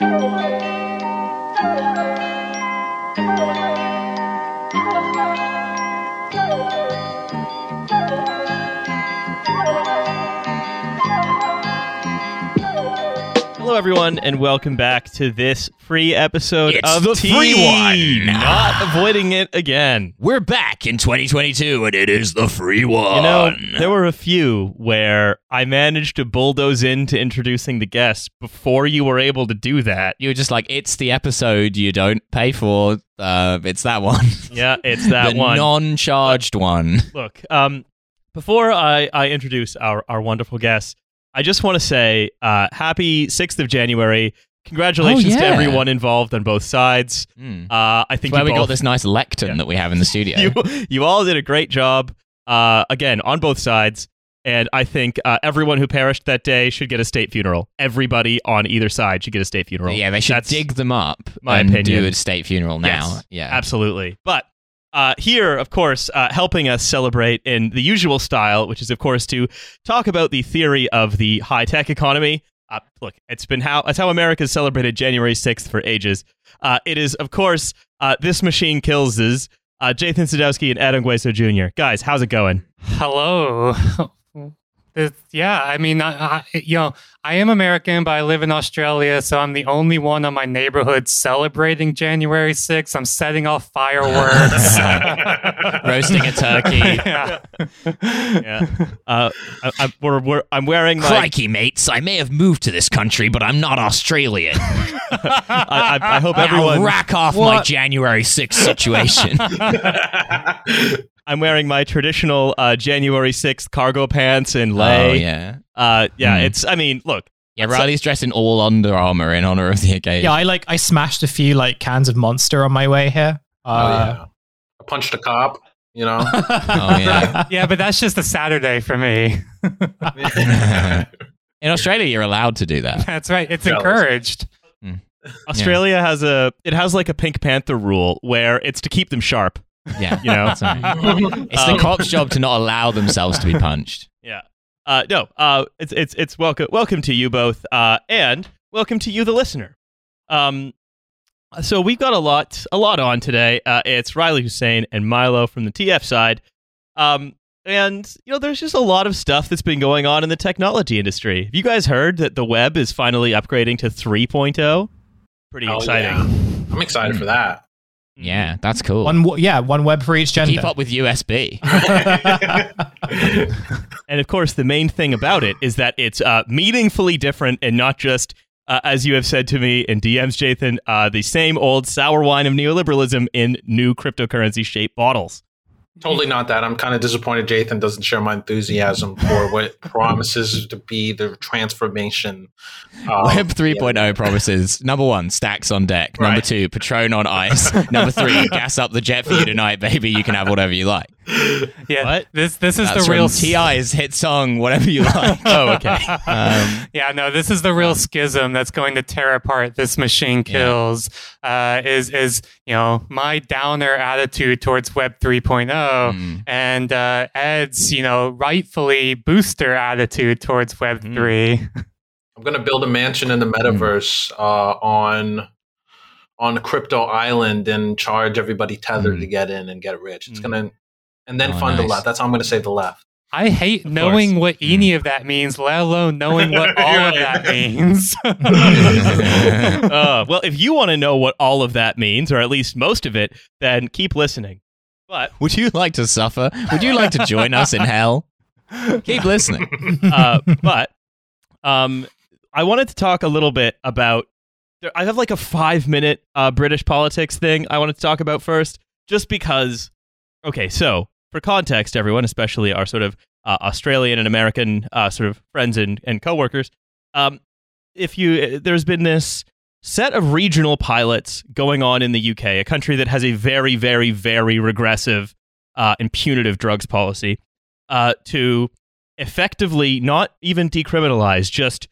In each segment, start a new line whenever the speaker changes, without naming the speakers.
Hello, everyone, and welcome back to this free episode
It's
of
the
Tea.
free one.
Not avoiding it again.
We're back in 2022, and it is the free one.
You know, there were a few where I managed to bulldoze into introducing the guests before you were able to do that.
you were just like, it's the episode you don't pay for. Uh, it's that one.
Yeah, it's that
the
one.
non-charged one.
Look, um, before I, I introduce our, our wonderful guests, I just want to say uh, happy 6th of January. Congratulations
Oh,
to everyone involved on both sides.
Mm.
Uh, I think
Where we
both,
got this nice lectern
Yeah.
that we have in the studio.
you, you all did a great job, uh, again, on both sides. And I think uh, everyone who perished that day should get a state funeral. Everybody on either side should get a state funeral.
yeah, they should
That's
dig them up
my
and
opinion.
do a state funeral now.
Yes,
yeah.
Absolutely. But uh, here, of course, uh, helping us celebrate in the usual style, which is, of course, to talk about the theory of the high tech economy. Uh, look, it's been how it's how America's celebrated January 6th for ages. Uh, it is, of course, uh, This Machine Kills is uh, Jathan Sadowski and Ed Ongweso Jr. Guys, how's it going?
Hello. This- yeah, I mean, I, I, you know, I am American, but I live in Australia, so I'm the only one on my neighborhood celebrating January 6th. I'm setting off fireworks,
Roasting a turkey.
yeah.
Yeah. Uh, I, I, we're, we're, I'm wearing my.
Crikey, mates! I may have moved to this country, but I'm not Australian.
I, I, I hope
I'll
everyone.
rack off my January 6th situation.
I'm wearing my traditional uh, January 6th cargo pants and lay.
oh yeah,
Uh, yeah,
Hmm.
it's. I mean, look.
yeah. Riley's dressed in all Under Armour in honor of the occasion.
Yeah, I like I smashed a few like cans of Monster on my way here.
Oh
Uh,
yeah. I punched a cop, you know.
Oh yeah.
yeah, but that's just a Saturday for me.
in Australia, you're allowed to do that.
That's right. It's
Jealous.
encouraged.
Australia has a. It has like a Pink Panther rule where it's to keep them sharp.
Yeah,
You know.
That's right. It's
Um,
the cop's job to not allow themselves to be punched.
Yeah. Uh, no. Uh, it's it's it's welcome welcome to you both. Uh, and welcome to you, the listener. Um, so we've got a lot a lot on today. Uh, it's Riley Hussein and Milo from the TF side. Um, and you know, there's just a lot of stuff that's been going on in the technology industry. Have you guys heard that the web is finally upgrading to 3.0? Pretty
Hell
exciting.
yeah. I'm excited for that.
Yeah, that's cool.
one yeah, one web for each gender.
Keep up with USB.
And of course, the main thing about it is that it's uh, meaningfully different and not just, uh, as you have said to me in DMs, Jathan, uh, the same old sour wine of neoliberalism in new cryptocurrency shaped bottles.
Totally not that. I'm kind of disappointed Jathan doesn't share my enthusiasm for what promises to be the transformation. um,
Web 3.0 promises number one, stacks on deck. Number two, Patron on ice. number three, gas up the jet for you tonight, baby. You can have whatever you like.
Yeah,
What?
this this is
That's
the real
from T.I.'s hit song, whatever you like.
Oh, okay.
Um,
yeah, no, this is the real schism that's going to tear apart this machine kills. Uh, is is you know my downer attitude towards Web 3.0
mm,
and uh, Ed's you know rightfully booster attitude towards Web
Mm.
3.
I'm going to build a mansion in the
Hmm.
metaverse uh, on on Crypto Island and charge everybody tether
Mm.
to get in and get rich. It's
Mm.
going to and then
Oh,
fund the left. That's how I'm going to save the left.
I hate
Of
knowing
course.
what any of that means, let alone knowing what all of that means.
uh, well, if you want to know what all of that means, or at least most of it, then keep listening. But
would you like to suffer? Would you like to join us in hell? Keep listening.
uh, but um, I wanted to talk a little bit about. I have like a five minute uh, British politics thing I wanted to talk about first, just because. Okay, so for context, everyone, especially our sort of uh, Australian and American uh, sort of friends and, and coworkers, um, if you there's been this set of regional pilots going on in the UK, a country that has a very, very, very regressive uh, and punitive drugs policy, uh, to effectively not even decriminalize, just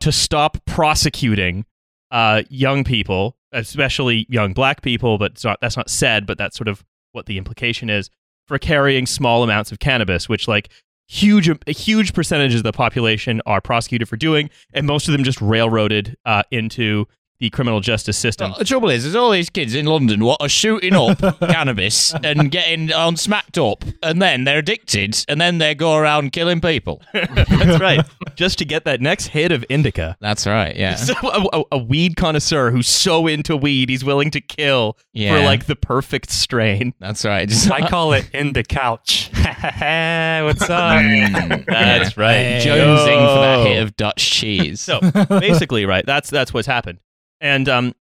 to stop prosecuting uh, young people, especially young black people. But not, that's not said, but that's sort of what the implication is for carrying small amounts of cannabis, which like huge a huge percentages of the population are prosecuted for doing, and most of them just railroaded uh, into the criminal justice system.
The trouble is, there's all these kids in London what are shooting up cannabis and getting on smacked up, and then they're addicted, and then they go around killing people.
That's right. Just to get that next hit of indica.
That's right. Yeah.
So a, a, a weed connoisseur who's so into weed, he's willing to kill
Yeah.
for like the perfect strain.
That's right. Just
I call it in the couch. What's up? Mm.
That's right.
jonesing for that hit of Dutch cheese.
So basically, right, that's that's what's happened. And um,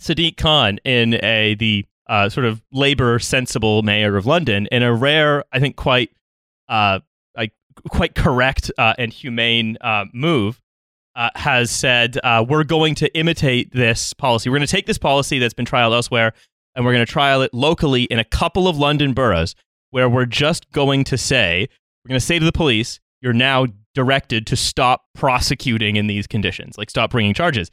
Sadiq Khan, in a the uh, sort of labor sensible mayor of London, in a rare, I think, quite uh, like quite correct uh, and humane uh, move, uh, has said uh, we're going to imitate this policy. We're going to take this policy that's been trialed elsewhere, and we're going to trial it locally in a couple of London boroughs, where we're just going to say we're going to say to the police, you're now directed to stop prosecuting in these conditions, like stop bringing charges.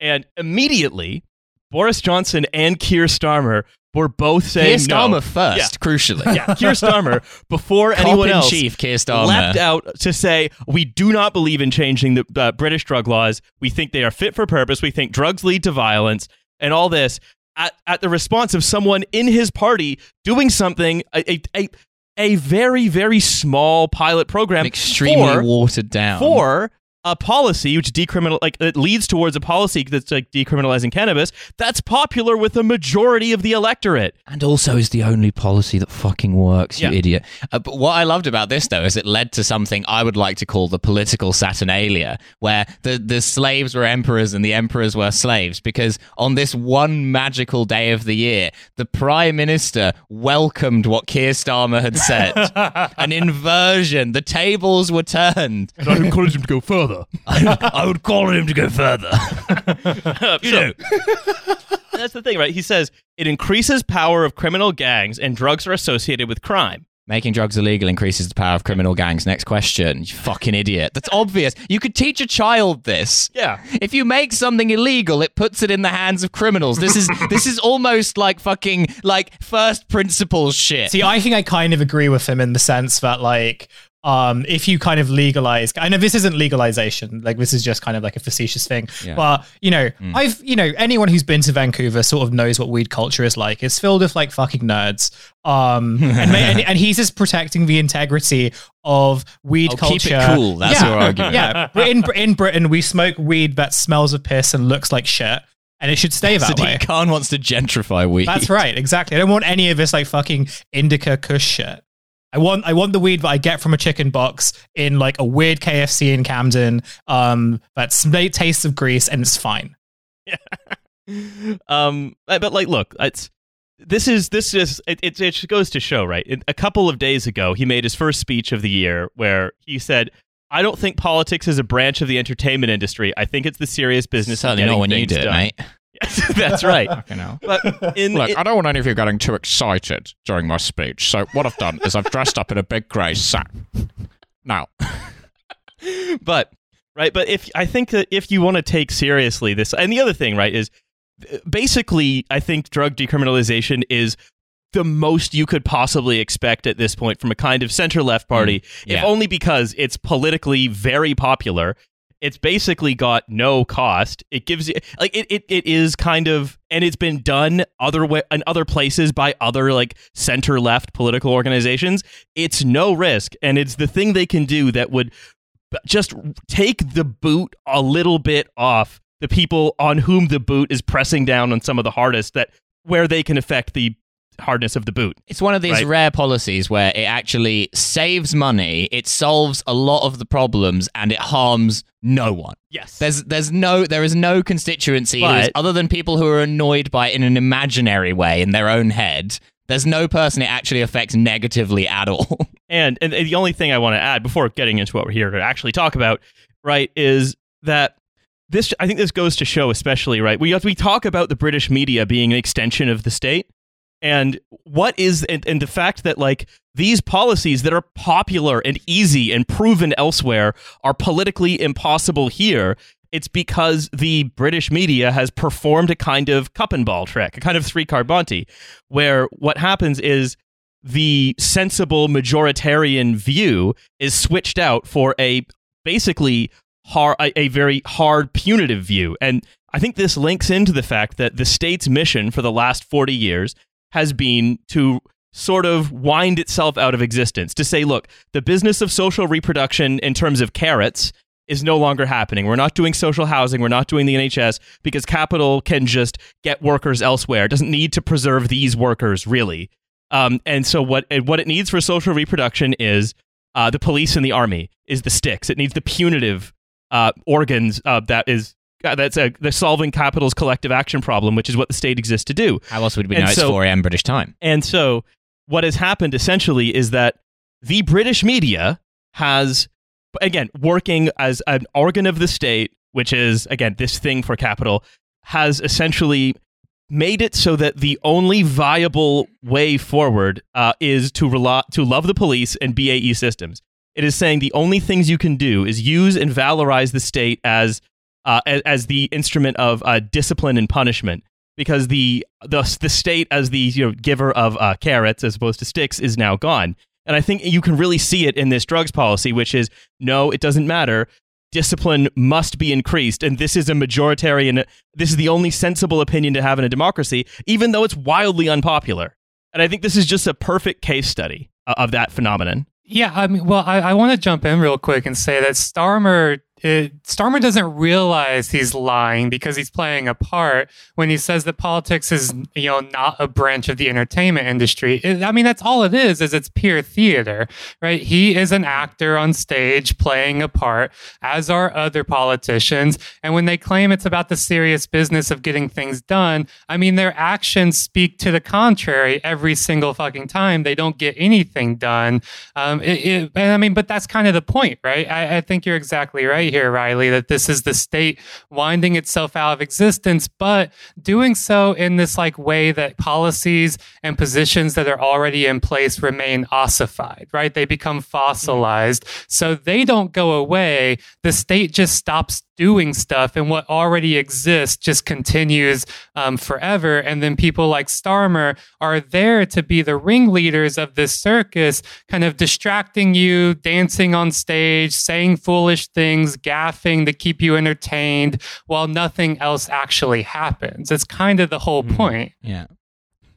And immediately, Boris Johnson and Keir Starmer were both saying
Keir Starmer
no.
first, crucially.
Yeah, Keir Starmer before
Cop
anyone
in
else
chief, Keir Starmer.
leapt out to say we do not believe in changing the uh, British drug laws. We think they are fit for purpose. We think drugs lead to violence and all this. At, at the response of someone in his party doing something, a, a, a, a very, very small pilot program
extremely
for-
watered down.
for a policy which decriminal like it leads towards a policy that's like decriminalizing cannabis that's popular with the majority of the electorate.
And also is the only policy that fucking works, you
Yeah.
idiot. Uh, but what I loved about this, though, is it led to something I would like to call the political Saturnalia, where the, the slaves were emperors and the emperors were slaves. Because on this one magical day of the year, the prime minister welcomed what Keir Starmer had said an inversion. The tables were turned.
And I encourage him to go further.
I would call on him to go further.
you know. That's the thing, right? He says it increases power of criminal gangs and drugs are associated with crime.
Making drugs illegal increases the power of criminal gangs. Next question. You fucking idiot. That's obvious. You could teach a child this.
Yeah.
If you make something illegal, it puts it in the hands of criminals. This is this is almost like fucking like first principles shit.
See, I think I kind of agree with him in the sense that like um if you kind of legalize I know this isn't legalization, like this is just kind of like a facetious thing.
Yeah.
But you know, I've you know, anyone who's been to Vancouver sort of knows what weed culture is like. It's filled with like fucking nerds. Um and, and, and he's just protecting the integrity of weed
Oh, keep
culture.
it cool. That's
yeah.
your argument.
Yeah. In in Britain we smoke weed that smells of piss and looks like shit. And it should stay that way.
Sadiq Khan wants to gentrify weed.
That's right, exactly. I don't want any of this like fucking indica kush shit. I want I want the weed that I get from a chicken box in like a weird KFC in Camden. Um, that slight taste of grease and it's fine.
um, but but, like, look, it's this is this is it. It, it goes to show, right? It, a couple of days ago, he made his first speech of the year where he said, "I don't think politics is a branch of the entertainment industry. I think it's the serious business of
Certainly
getting
not when you
things
do it,
done."
mate.
That's right. But in,
Look,
in-
I don't want any of you getting too excited during my speech. So what I've done is I've dressed up in a big grey sack. Now,
but right but if i think that if you want to take seriously this and the other thing right is basically i think drug decriminalization is the most you could possibly expect at this point from a kind of center left party mm, if
yeah.
only because it's politically very popular it's basically got no cost. It gives you like it, it, it is kind of and it's been done other way in other places by other like center left political organizations. It's no risk and it's the thing they can do that would just take the boot a little bit off the people on whom the boot is pressing down on some of the hardest that where they can affect the hardness of the boot
It's one of these
Right.
rare policies where it actually saves money, it solves a lot of the problems, and it harms no one.
yes
There's there's no there is no constituency
But-
other than people who are annoyed by it in an imaginary way in their own head. There's no person it actually affects negatively at all.
And, and the only thing I want to add before getting into what we're here to actually talk about, right, is that this I think this goes to show especially, right? We we talk about the British media being an extension of the state. And what is and, and the fact that like these policies that are popular and easy and proven elsewhere are politically impossible here it's because the British media has performed a kind of cup and ball trick, a kind of three card Monty, where what happens is the sensible majoritarian view is switched out for a basically a, a very hard punitive view. And I think this links into the fact that the state's mission for the last 40 years has been to sort of wind itself out of existence to say, look, the business of social reproduction in terms of carrots is no longer happening. We're not doing social housing. We're not doing the NHS because capital can just get workers elsewhere. It doesn't need to preserve these workers, really. Um, and so what what it needs for social reproduction is uh, the police and the army is the sticks. It needs the punitive uh, organs uh, that is uh, that's a, the solving capital's collective action problem, which is what the state exists to do.
How else would we
And
know it's 4 a.m. British time?
And so what has happened essentially is that the British media has, again, working as an organ of the state, which is, again, this thing for capital, has essentially made it so that the only viable way forward uh, is to rely, to love the police and BAE systems. It is saying the only things you can do is use and valorize the state as uh, as, as the instrument of uh, discipline and punishment because the the the state as the you know giver of uh, carrots as opposed to sticks is now gone. And I think you can really see it in this drugs policy, which is no, it doesn't matter. Discipline must be increased, and this is a majoritarian. This is the only sensible opinion to have in a democracy, even though it's wildly unpopular. And I think this is just a perfect case study uh, of that phenomenon.
Yeah, I mean, well, I, I want to jump in real quick and say that Starmer, it, Starmer doesn't realize he's lying because he's playing a part when he says that politics is, you know, not a branch of the entertainment industry. It- I mean, that's all it is. Is it's pure theater, right? He is an actor on stage playing a part, as are other politicians. And when they claim it's about the serious business of getting things done, I mean, their actions speak to the contrary every single fucking time. They don't get anything done. Um, it, I mean, but that's kind of the point, right? I, I think you're exactly right here, Riley, that this is the state winding itself out of existence, but doing so in this like way that policies and positions that are already in place remain ossified, right? They become mm-hmm. fossilized. So they don't go away. The state just stops doing stuff and what already exists just continues um, forever. And then people like Starmer are there to be the ringleaders of this circus, kind of distracting you, dancing on stage, saying foolish things, gaffing to keep you entertained while nothing else actually happens. It's kind of the whole point.
Yeah.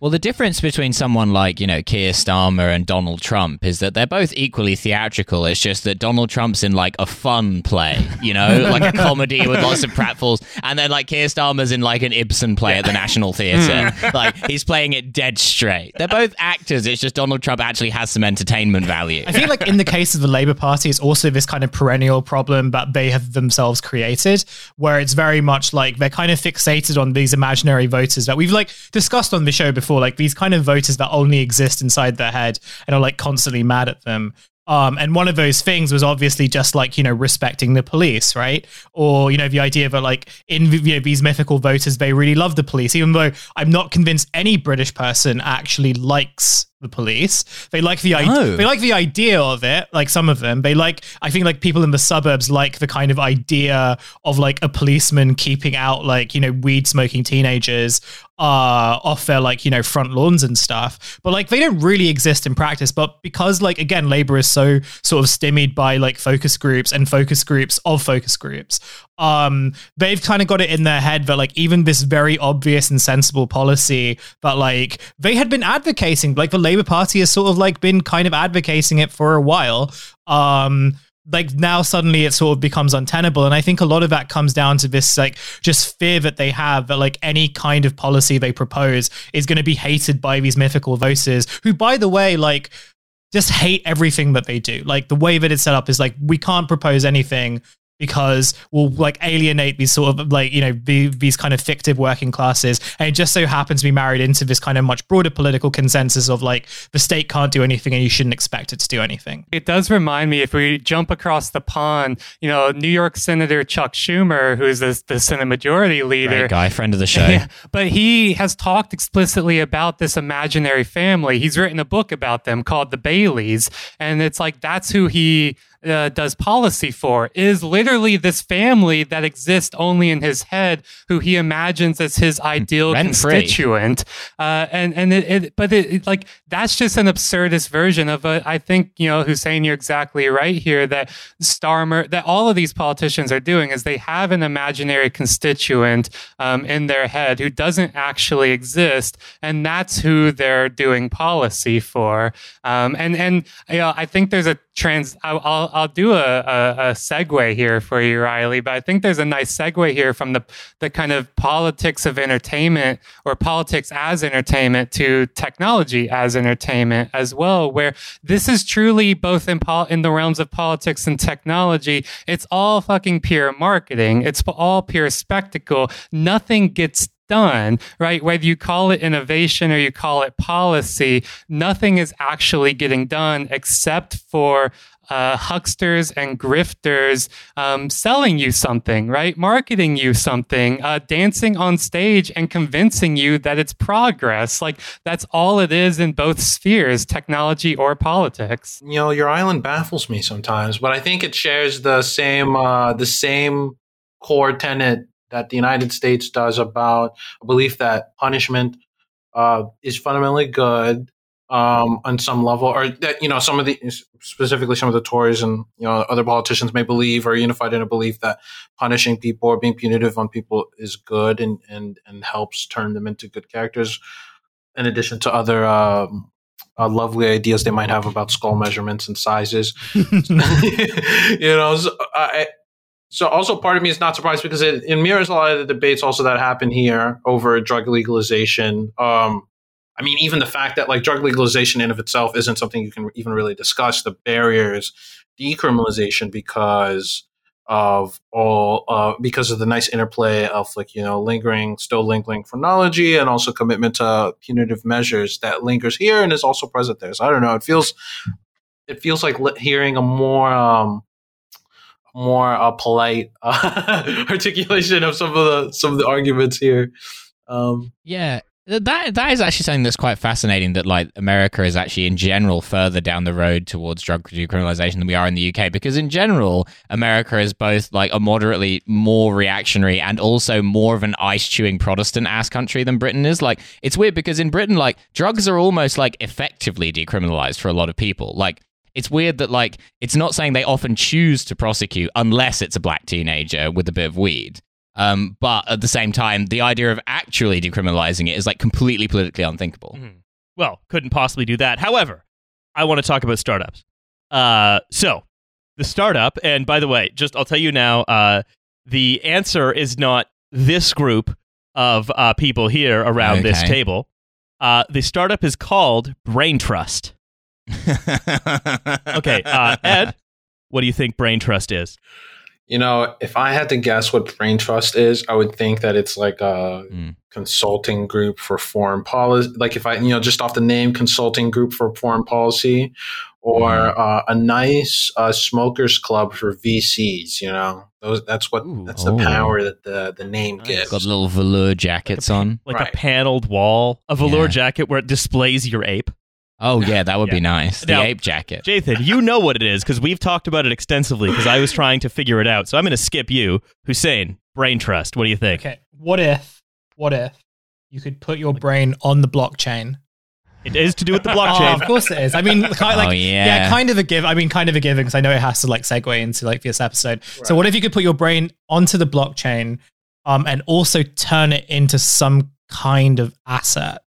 Well, the difference between someone like, you know, Keir Starmer and Donald Trump is that they're both equally theatrical. It's just that Donald Trump's in like a fun play, you know, like a comedy with lots of pratfalls. And then like Keir Starmer's in like an Ibsen play at the National Theatre. Hmm. like he's playing it dead straight. They're both actors. It's just Donald Trump actually has some entertainment value.
I feel like in the case of the Labour Party, it's also this kind of perennial problem that they have themselves created, where it's very much like they're kind of fixated on these imaginary voters that we've like discussed on the show before, like these kind of voters that only exist inside their head and are like constantly mad at them. Um, and one of those things was obviously just like you know respecting the police, right? Or you know the idea that like in you know these mythical voters they really love the police, even though I'm not convinced any British person actually likes the police. They like the idea.
No.
They like the idea of it. Like some of them, they like. I think like people in the suburbs like the kind of idea of like a policeman keeping out like you know weed smoking teenagers uh off their like you know front lawns and stuff. But like they don't really exist in practice. But because like again, labor is so sort of stymied by like focus groups and focus groups of focus groups. Um, they've kind of got it in their head that like even this very obvious and sensible policy that like they had been advocating, like the Labour Party has sort of like been kind of advocating it for a while. Um, like now suddenly it sort of becomes untenable and i think a lot of that comes down to this like just fear that they have that like any kind of policy they propose is going to be hated by these mythical voters who by the way like just hate everything that they do like the way that it's set up is like we can't propose anything because we'll like alienate these sort of like you know the, these kind of fictive working classes and it just so happens to be married into this kind of much broader political consensus of like the state can't do anything and you shouldn't expect it to do anything
It does remind me if we jump across the pond, you know, New York Senator Chuck Schumer, who's the, the Senate Majority Leader.
Great guy, friend of the show.
Yeah, but he has talked explicitly about this imaginary family. He's written a book about them called The Baileys. And it's like that's who he uh, does policy for is literally this family that exists only in his head, who he imagines as his ideal
Rent-free.
constituent. Uh, and and it, it but it, it- like that's just an absurdist version of a. I think you know Hussein, you're exactly right here that Starmer that all of these politicians are doing is they have an imaginary constituent um, in their head who doesn't actually exist, and that's who they're doing policy for. Um, and and you know, I think there's a trans. I'll I'll, I'll do a, a, a segue here for you, Riley. But I think there's a nice segue here from the the kind of politics of entertainment or politics as entertainment to technology as entertainment as well, where this is truly both in pol- in the realms of politics and technology. It's all fucking pure marketing. It's all pure spectacle. Nothing gets done, right? Whether you call it innovation or you call it policy, nothing is actually getting done except for uh, hucksters and grifters um, selling you something, right? Marketing you something, uh, dancing on stage and convincing you that it's progress. Like that's all it is in both spheres, technology or politics.
you know your island baffles me sometimes but i think it shares the same uh the same core tenet that the united states does about a belief that punishment uh is fundamentally good um on some level or that you know some of the specifically some of the tories and you know other politicians may believe are unified in a belief that punishing people or being punitive on people is good and and and helps turn them into good characters in addition to other um uh, lovely ideas they might have about skull measurements and sizes. you know, so, I, so also part of me is not surprised because it, it mirrors a lot of the debates also that happen here over drug legalization. Um, I mean, even the fact that like drug legalization in of itself isn't something you can even really discuss. The barriers, decriminalization, because of all uh, because of the nice interplay of like you know lingering still lingering phrenology and also commitment to punitive measures that lingers here and is also present there. So i don't know. It feels it feels like hearing a more um more uh, polite uh, articulation of some of the some of the arguments here. Um
Yeah, that that is actually something that's quite fascinating. That like America is actually in general further down the road towards drug decriminalization than we are in the UK. Because in general, America is both like a moderately more reactionary and also more of an ice chewing Protestant ass country than Britain is. Like it's weird because in Britain, like drugs are almost like effectively decriminalized for a lot of people. Like it's weird that like it's not saying they often choose to prosecute unless it's a black teenager with a bit of weed. Um, but at the same time, the idea of actually decriminalizing it is like completely politically unthinkable.
Mhm. Well, couldn't possibly do that. However, I want to talk about startups. Uh, so the startup, and by the way, just I'll tell you now, uh, the answer is not this group of uh, people here around this table. Uh, the startup is called Brain Trust. Okay, uh, Ed, what do you think Brain Trust is?
You know if i had to guess what brain trust is i would think that it's like a
Mm.
consulting group for foreign policy like if i you know just off the name consulting group for foreign policy or
Mm.
uh, a nice uh, smokers club for vcs you know those that's what
Ooh.
that's the
Oh.
power that the the name
Nice.
gives
Got little velour jackets on.
Like
Right.
a paneled wall, a velour
Yeah.
jacket where it displays your ape.
Oh yeah, that would
Yeah.
be nice. The
Now-
ape jacket.
Jathan, you know what it is because we've talked about it extensively because I was trying to figure it out. So I'm going to skip you. Hussein, Brain Trust, what do you think?
Okay. What if? What if you could put your brain on the blockchain?
It is to do with the
Oh,
blockchain.
of course it is. I mean, kind like
Oh, yeah.
kind of a give. I mean, kind of a given because I know it has to like segue into like this episode. So, what if you could put your brain onto the blockchain, um, and also turn it into some kind of asset,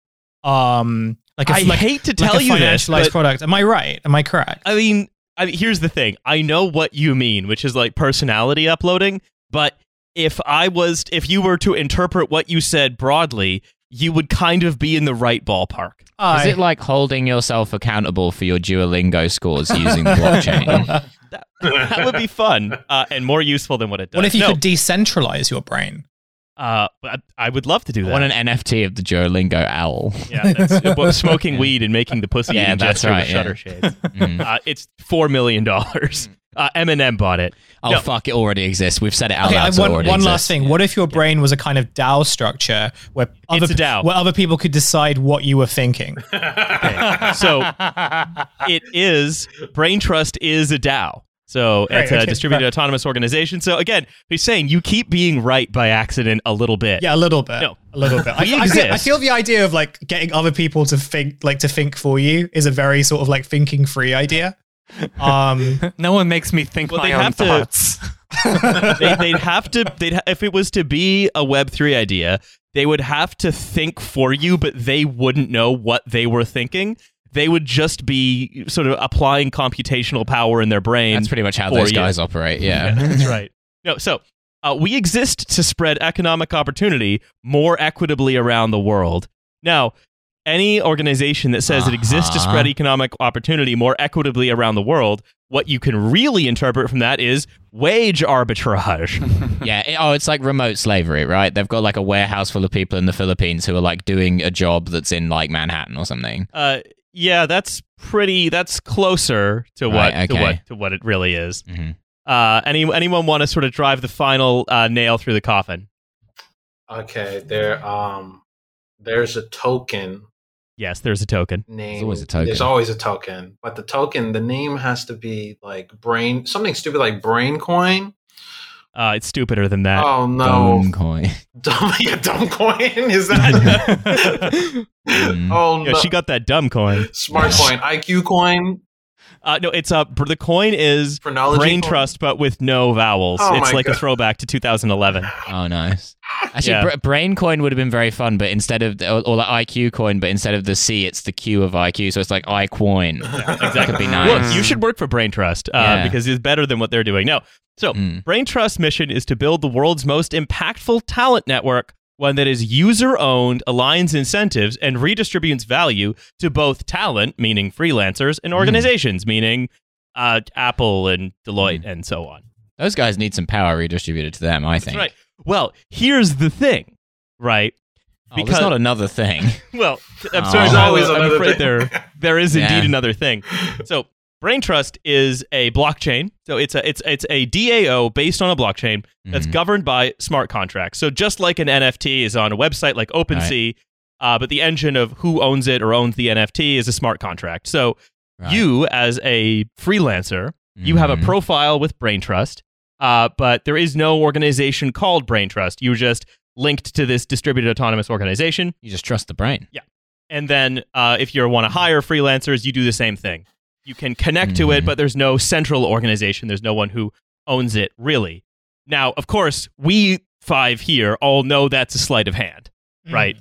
um, like a,
I
like,
hate to
like
tell
a
you this,
financialized
but
product. Am I right? Am I correct?
I mean, I mean, here's the thing. I know what you mean, which is like personality uploading. But if I was, if you were to interpret what you said broadly, you would kind of be in the right ballpark.
Is it like holding yourself accountable for your Duolingo scores using the blockchain?
That, that would be fun uh, and more useful than what it does.
what if you
no,
could decentralize your brain?
Uh, but I would love to do
I
that.
want an NFT of the Duolingo owl.
yeah, that's about smoking weed and making the pussy
Yeah,
eating
that's
gesture with
right, yeah.
shutter shades.
Mm.
Uh, it's four million dollars. Uh, Eminem bought it.
Oh
No.
fuck! It already exists. We've said it out
Okay,
loud.
I-
so it
one,
already
one last
exists.
thing. What if your brain was a kind of DAO structure where other,
It's a DAO.
where other people could decide what you were thinking?
So it is Brain Trust is a DAO. So
Right,
it's a
okay,
distributed
right.
autonomous organization. So again, he's saying you keep being right by accident a little bit.
Yeah, a little bit.
No.
a little bit. I,
We
I feel, I feel the idea of like getting other people to think, like to think for you, is a very sort of like thinking free idea. Um,
No one makes me think
Well,
my
they
own
have to-
thoughts.
they, they'd have to. They'd ha- if it was to be a Web three idea, they would have to think for you, but they wouldn't know what they were thinking. They would just be sort of applying computational power in their brain.
That's pretty much how those
you.
guys operate. Yeah.
that's right. No, so uh, we exist to spread economic opportunity more equitably around the world. Now, any organization that says it exists to
Uh-huh.
spread economic opportunity more equitably around the world, what you can really interpret from that is wage arbitrage.
yeah. it- oh, it's like remote slavery, right? They've got like a warehouse full of people in the Philippines who are like doing a job that's in like Manhattan or something.
uh, yeah, that's pretty. That's closer to what
Right,
to what to what it really is.
hmm
Uh, any anyone want to sort of drive the final uh, nail through the coffin?
Okay, there um there's a token
Yes, there's a token.
name.
always a token.
There's always a token, but the token, the name has to be like brain, something stupid like brain coin.
Uh, it's stupider than that.
oh no,
Dumb coin.
dumb, yeah, dumb coin is that?
Mm.
oh
Yeah,
no,
she got that dumb coin.
smart coin, IQ coin,
Uh, no, it's uh, br- the coin is
phrenology.
brain
coin?
trust, but with no vowels.
Oh
it's
my
like a throwback to 2011.
Oh, nice. Actually,
Yeah.
br- brain coin would have been very fun, but instead of or, or like IQ coin, but instead of the C, it's the Q of IQ, so it's like I coin. That could be nice.
Look, you should work for Brain Trust uh,
Yeah.
because it's better than what they're doing. No, so
Mm.
Brain Trust's mission is to build the world's most impactful talent network, one that is user owned, aligns incentives, and redistributes value to both talent, meaning freelancers, and organizations, meaning uh, Apple and Deloitte and so on.
Those guys need some power redistributed to them. I think.
Right. Well, here's the thing, right?
Oh,
Because-
there's not another thing.
Well, I'm
Oh.
sorry,
There's
always
I'm
another
afraid
thing.
there there is indeed another thing. So, Brain Trust is a blockchain. So it's a it's it's a DAO based on a blockchain that's
Mhm.
governed by smart contracts. So just like an NFT is on a website like OpenSea, uh, but the engine of who owns it or owns the NFT is a smart contract. So
Right.
you as a freelancer, you have a
Mhm.
profile with Brain Trust, uh, but there is no organization called Brain Trust. You're just linked to this distributed autonomous organization.
You just trust the brain. Yeah.
And then uh, if you want to hire freelancers, you do the same thing. You can connect to it,
Mhm.
but there's no central organization. There's no one who owns it, really. Now, of course, we five here all know that's a sleight of hand, right?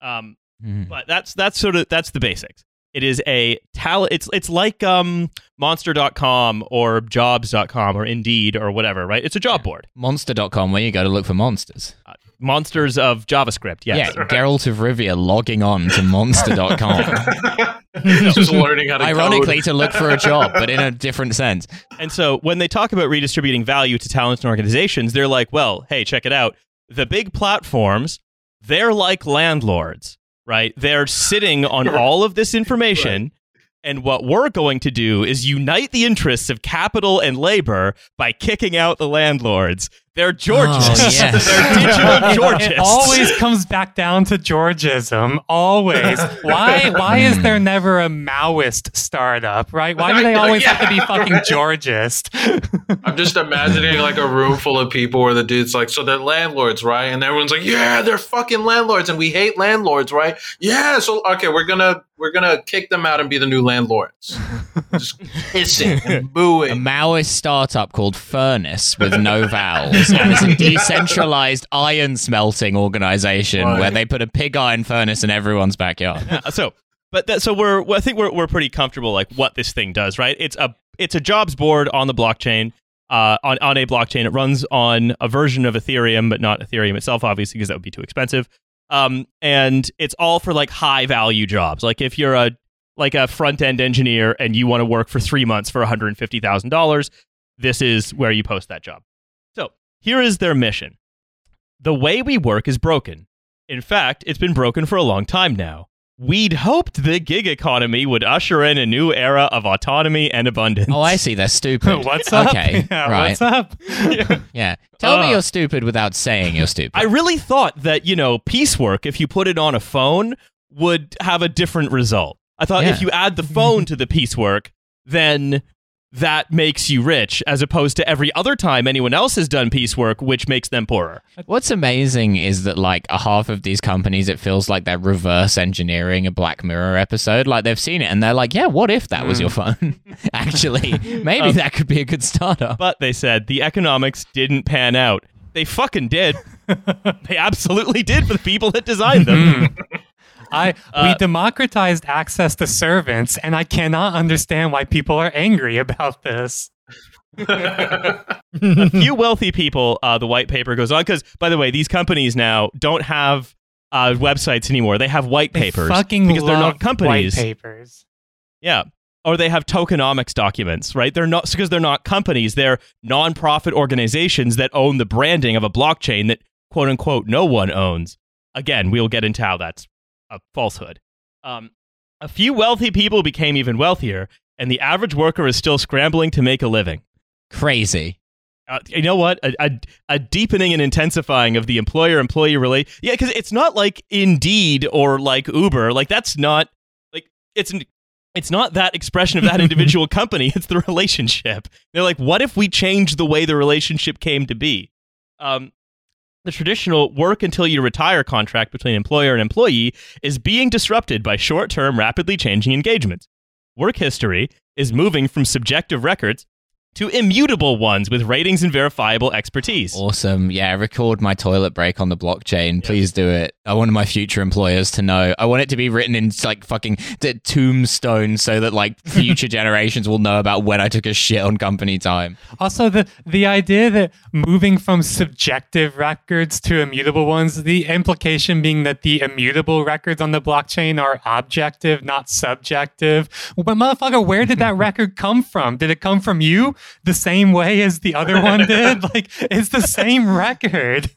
Um,
Mhm.
but that's that's sort of that's the basics. It is a talent. It's it's like um, Monster.com or Jobs.com or Indeed or whatever, right? It's a job board.
Monster.com, where you go to look for monsters.
Monsters of JavaScript. Yes.
Yeah, Geralt of Rivia logging on to monster.com.
Just learning how to
Ironically,
code.
to look for a job, but in a different sense.
And so when they talk about redistributing value to talents and organizations, they're like, well, hey, check it out. The big platforms, they're like landlords, right? They're sitting on all of this information. And what we're going to do is unite the interests of capital and labor by kicking out the landlords. They're Georgists.
Oh, yes.
They're digital Georgists.
It always comes back down to Georgism. Always. Why? Why is hmm. there never a Maoist startup? Right? Why do they always have to be fucking Georgist?
I'm just imagining like a room full of people where the dude's like, so they're landlords, right? And everyone's like, yeah, they're fucking landlords, and we hate landlords, right? Yeah, so okay, we're gonna we're gonna kick them out and be the new landlords. just hissing and
A. Maoist startup called Furnace with no vowels. And it's a decentralized iron smelting organization
Right.
where they put a pig iron furnace in everyone's backyard.
Uh, so but that so we're well, I think we're we're pretty comfortable like what this thing does, right? It's a it's a jobs board on the blockchain. Uh, on, on a blockchain, it runs on a version of Ethereum, but not Ethereum itself, obviously, because that would be too expensive. Um, and it's all for like high value jobs. Like if you're a like a front end engineer and you want to work for three months for one hundred fifty thousand dollars, this is where you post that job. Here is their mission: the way we work is broken. In fact, it's been broken for a long time now. We'd hoped the gig economy would usher in a new era of autonomy and abundance.
Oh, I see. They're stupid.
what's up?
Okay,
Yeah,
right.
What's up?
Yeah. Tell me
Uh,
you're stupid without saying you're stupid.
I really thought that, you know, piecework, if you put it on a phone, would have a different result. I thought if you add the phone to the piecework, then that makes you rich, as opposed to every other time anyone else has done piecework, which makes them poorer.
What's amazing is that like a half of these companies, it feels like they're reverse engineering a Black Mirror episode. Like they've seen it and they're like, yeah, what if that was your phone? Actually, maybe
Um,
that could be a good startup.
But they said the economics didn't pan out. They fucking did. they absolutely did for the people that designed them.
I
Uh,
we democratized access to servants, and I cannot understand why people are angry about this.
a few wealthy people, uh, the white paper goes on. Because, by the way, these companies now don't have uh, websites anymore. They have white
They
papers
fucking
because they're not companies.
White papers.
Yeah. Or they have tokenomics documents, right? They're not because they're not companies. They're nonprofit organizations that own the branding of a blockchain that quote unquote no one owns. Again, we'll get into how that's a falsehood. Um, a few wealthy people became even wealthier, and the average worker is still scrambling to make a living.
Crazy.
Uh, you know what? A, a, a deepening and intensifying of the employer employee relate. Yeah, because it's not like Indeed or like Uber. Like that's not like it's an, it's not that expression of that individual company. It's the relationship. They're like, what if we change the way the relationship came to be? Um, the traditional work until you retire contract between employer and employee is being disrupted by short term, rapidly changing engagements. Work history is moving from subjective records to immutable ones with ratings and verifiable expertise.
Awesome. Yeah, record my toilet break on the blockchain. Please do it. I want my future employers to know. I want it to be written in like fucking t- tombstone so that like future generations will know about when I took a shit on company time.
Also, the the idea that moving from subjective records to immutable ones, the implication being that the immutable records on the blockchain are objective, not subjective. But motherfucker, where did that record come from? Did it come from you the same way as the other one did? Like, it's the same record.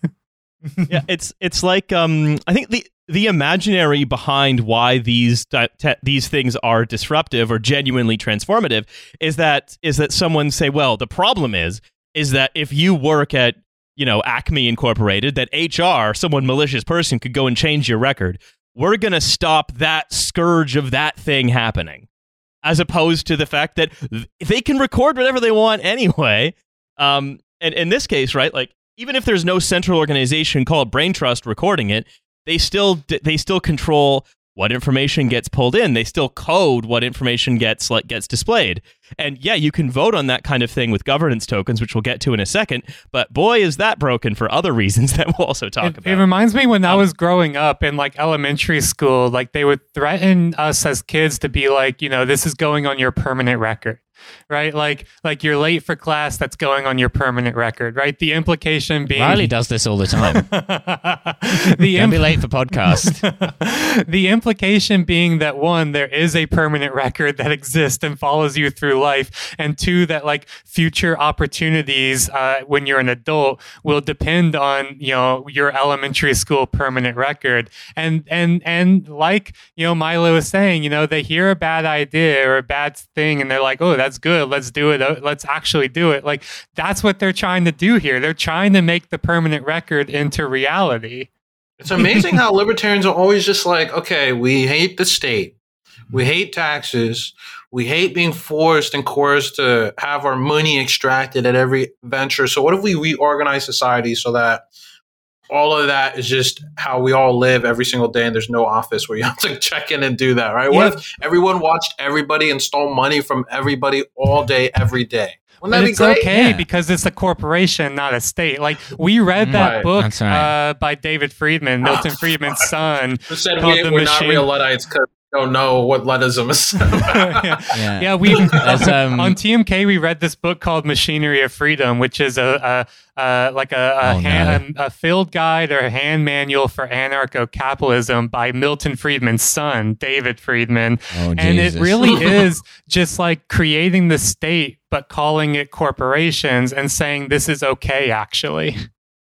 yeah, it's it's like um, I think the the imaginary behind why these di- te- these things are disruptive or genuinely transformative is that is that someone say, well, the problem is is that if you work at you know Acme Incorporated, that HR, someone malicious person, could go and change your record. We're gonna stop that scourge of that thing happening, as opposed to the fact that they can record whatever they want anyway. Um, and in this case, right, like even if there's no central organization called Brain Trust recording it, they still they still control what information gets pulled in. They still code what information gets like gets displayed. And yeah, you can vote on that kind of thing with governance tokens, which we'll get to in a second. But boy, is that broken for other reasons that we'll also talk
It,
about.
it reminds me when I
Um,
was growing up in like elementary school, like they would threaten us as kids to be like, you know, this is going on your permanent record, right? Like, like you're late for class, that's going on your permanent record, right? The implication being
Riley does this all the time.
the
Don't be late for podcast.
the implication being that one, there is a permanent record that exists and follows you through life, and two, that like future opportunities uh, when you're an adult will depend on you know your elementary school permanent record, and and and like you know Milo was saying, you know they hear a bad idea or a bad thing, and they're like, oh, that's good, let's do it, Uh, let's actually do it. Like that's what they're trying to do here. They're trying to make the permanent record into reality.
It's amazing how libertarians are always just like, okay, we hate the state, we hate taxes, we hate being forced and coerced to have our money extracted at every venture. So, what if we reorganize society so that all of that is just how we all live every single day and there's no office where you have to check in and do that, right? What if everyone watched everybody and stole money from everybody all day, every day? Wouldn't
But
that be
it's
great?
okay
Yeah.
because it's a corporation, not a state. Like we read that
Right.
book
right.
uh, by David Friedman, Milton Friedman's son.
Who said we,
The
we're not real Luddites because we don't know what Luddism is?
yeah.
Yeah.
Yeah, we
There's, um,
on TMK we read this book called Machinery of Freedom, which is a, a, a like a a,
Oh,
hand, a field guide or a hand manual for anarcho-capitalism by Milton Friedman's son, David Friedman.
Oh,
and it really is just like creating the state but calling it corporations and saying this is okay actually.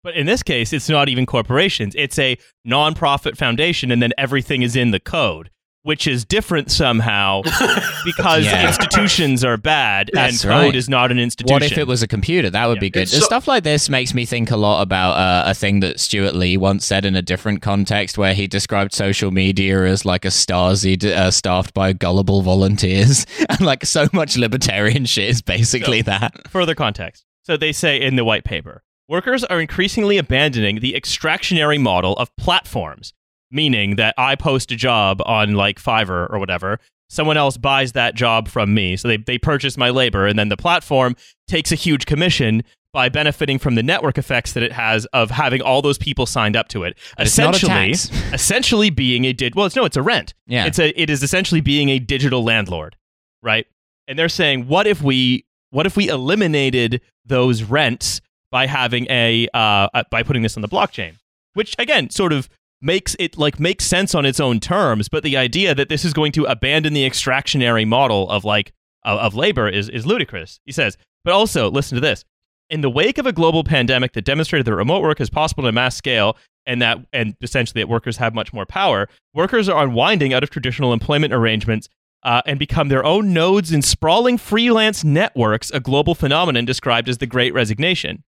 But in this case, it's not even corporations. It's a nonprofit foundation, and then everything is in the code. Which is different somehow because
Yeah.
institutions are bad
That's
and code
right.
is not an institution.
What if it was a computer? That would
Yeah.
be good.
So-
Stuff like this makes me think a lot about uh, a thing that Stewart Lee once said in a different context, where he described social media as like a Stasi uh, staffed by gullible volunteers, and like so much libertarian shit is basically that.
further context. So they say in the white paper, workers are increasingly abandoning the extractionary model of platforms, meaning that I post a job on like Fiverr or whatever, someone else buys that job from me. So they, they purchase my labor, and then the platform takes a huge commission by benefiting from the network effects that it has of having all those people signed up to it.
But it's not a
essentially, essentially being a did well, it's no, it's a rent.
Yeah.
It's a it is essentially being a digital landlord, right? And they're saying, what if we what if we eliminated those rents by having a uh, uh, by putting this on the blockchain, which again sort of makes it like makes sense on its own terms, but the idea that this is going to abandon the extractionary model of like of, of labor is is ludicrous. He says, but also listen to this. In the wake of a global pandemic that demonstrated that remote work is possible on a mass scale and that and essentially that workers have much more power, workers are unwinding out of traditional employment arrangements uh, and become their own nodes in sprawling freelance networks, a global phenomenon described as the Great Resignation.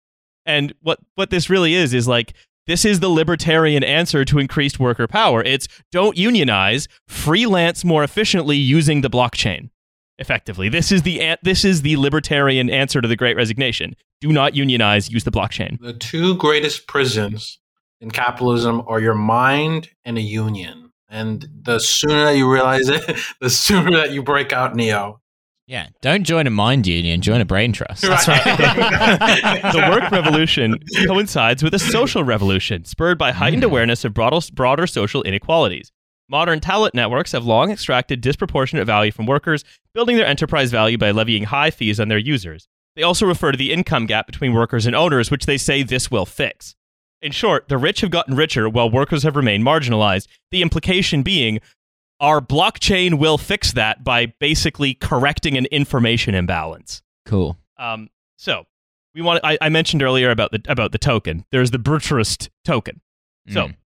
And what what this really is is like this is the libertarian answer to increased worker power. It's don't unionize, freelance more efficiently using the blockchain. Effectively, this is the this is the libertarian answer to the Great Resignation. Do not unionize, use the blockchain.
The two greatest prisons in capitalism are your mind and a union. And the sooner that you realize it, the sooner that you break out Neo.
Yeah, don't join a mind union, join a brain trust.
That's right.
the work revolution coincides with a social revolution spurred by heightened hmm. awareness of broader, broader social inequalities. Modern talent networks have long extracted disproportionate value from workers, building their enterprise value by levying high fees on their users. They also refer to the income gap between workers and owners, which they say this will fix. In short, the rich have gotten richer while workers have remained marginalized. The implication being our blockchain will fix that by basically correcting an information imbalance.
Cool.
Um, so we want. I, I mentioned earlier about the about the token. There's the Brain Trust token. So
Mm.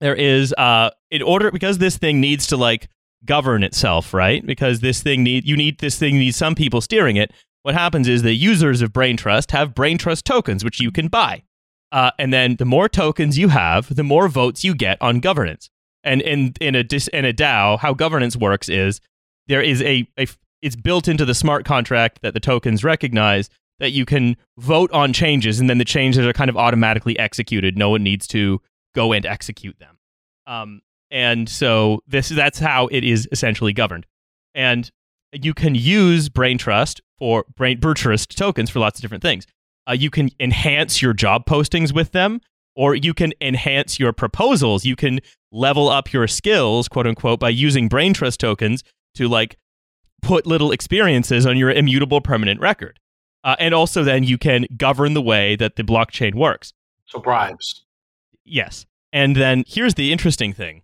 there is uh in order because this thing needs to like govern itself, right? Because this thing need you need this thing needs some people steering it. What happens is the users of Brain Trust have Brain Trust tokens, which you can buy. Uh, and then the more tokens you have, the more votes you get on governance. And in in a dis, in a DAO, how governance works is there is a, a it's built into the smart contract that the tokens recognize that you can vote on changes and then the changes are kind of automatically executed. No one needs to go and execute them. Um, and so this that's how it is essentially governed. And you can use Brain Trust for Brain Trust tokens for lots of different things. Uh, you can enhance your job postings with them, or you can enhance your proposals. You can level up your skills, quote unquote, by using Brain Trust tokens to like put little experiences on your immutable permanent record. Uh, and also, then you can govern the way that the blockchain works.
So bribes.
Yes. And then here's the interesting thing.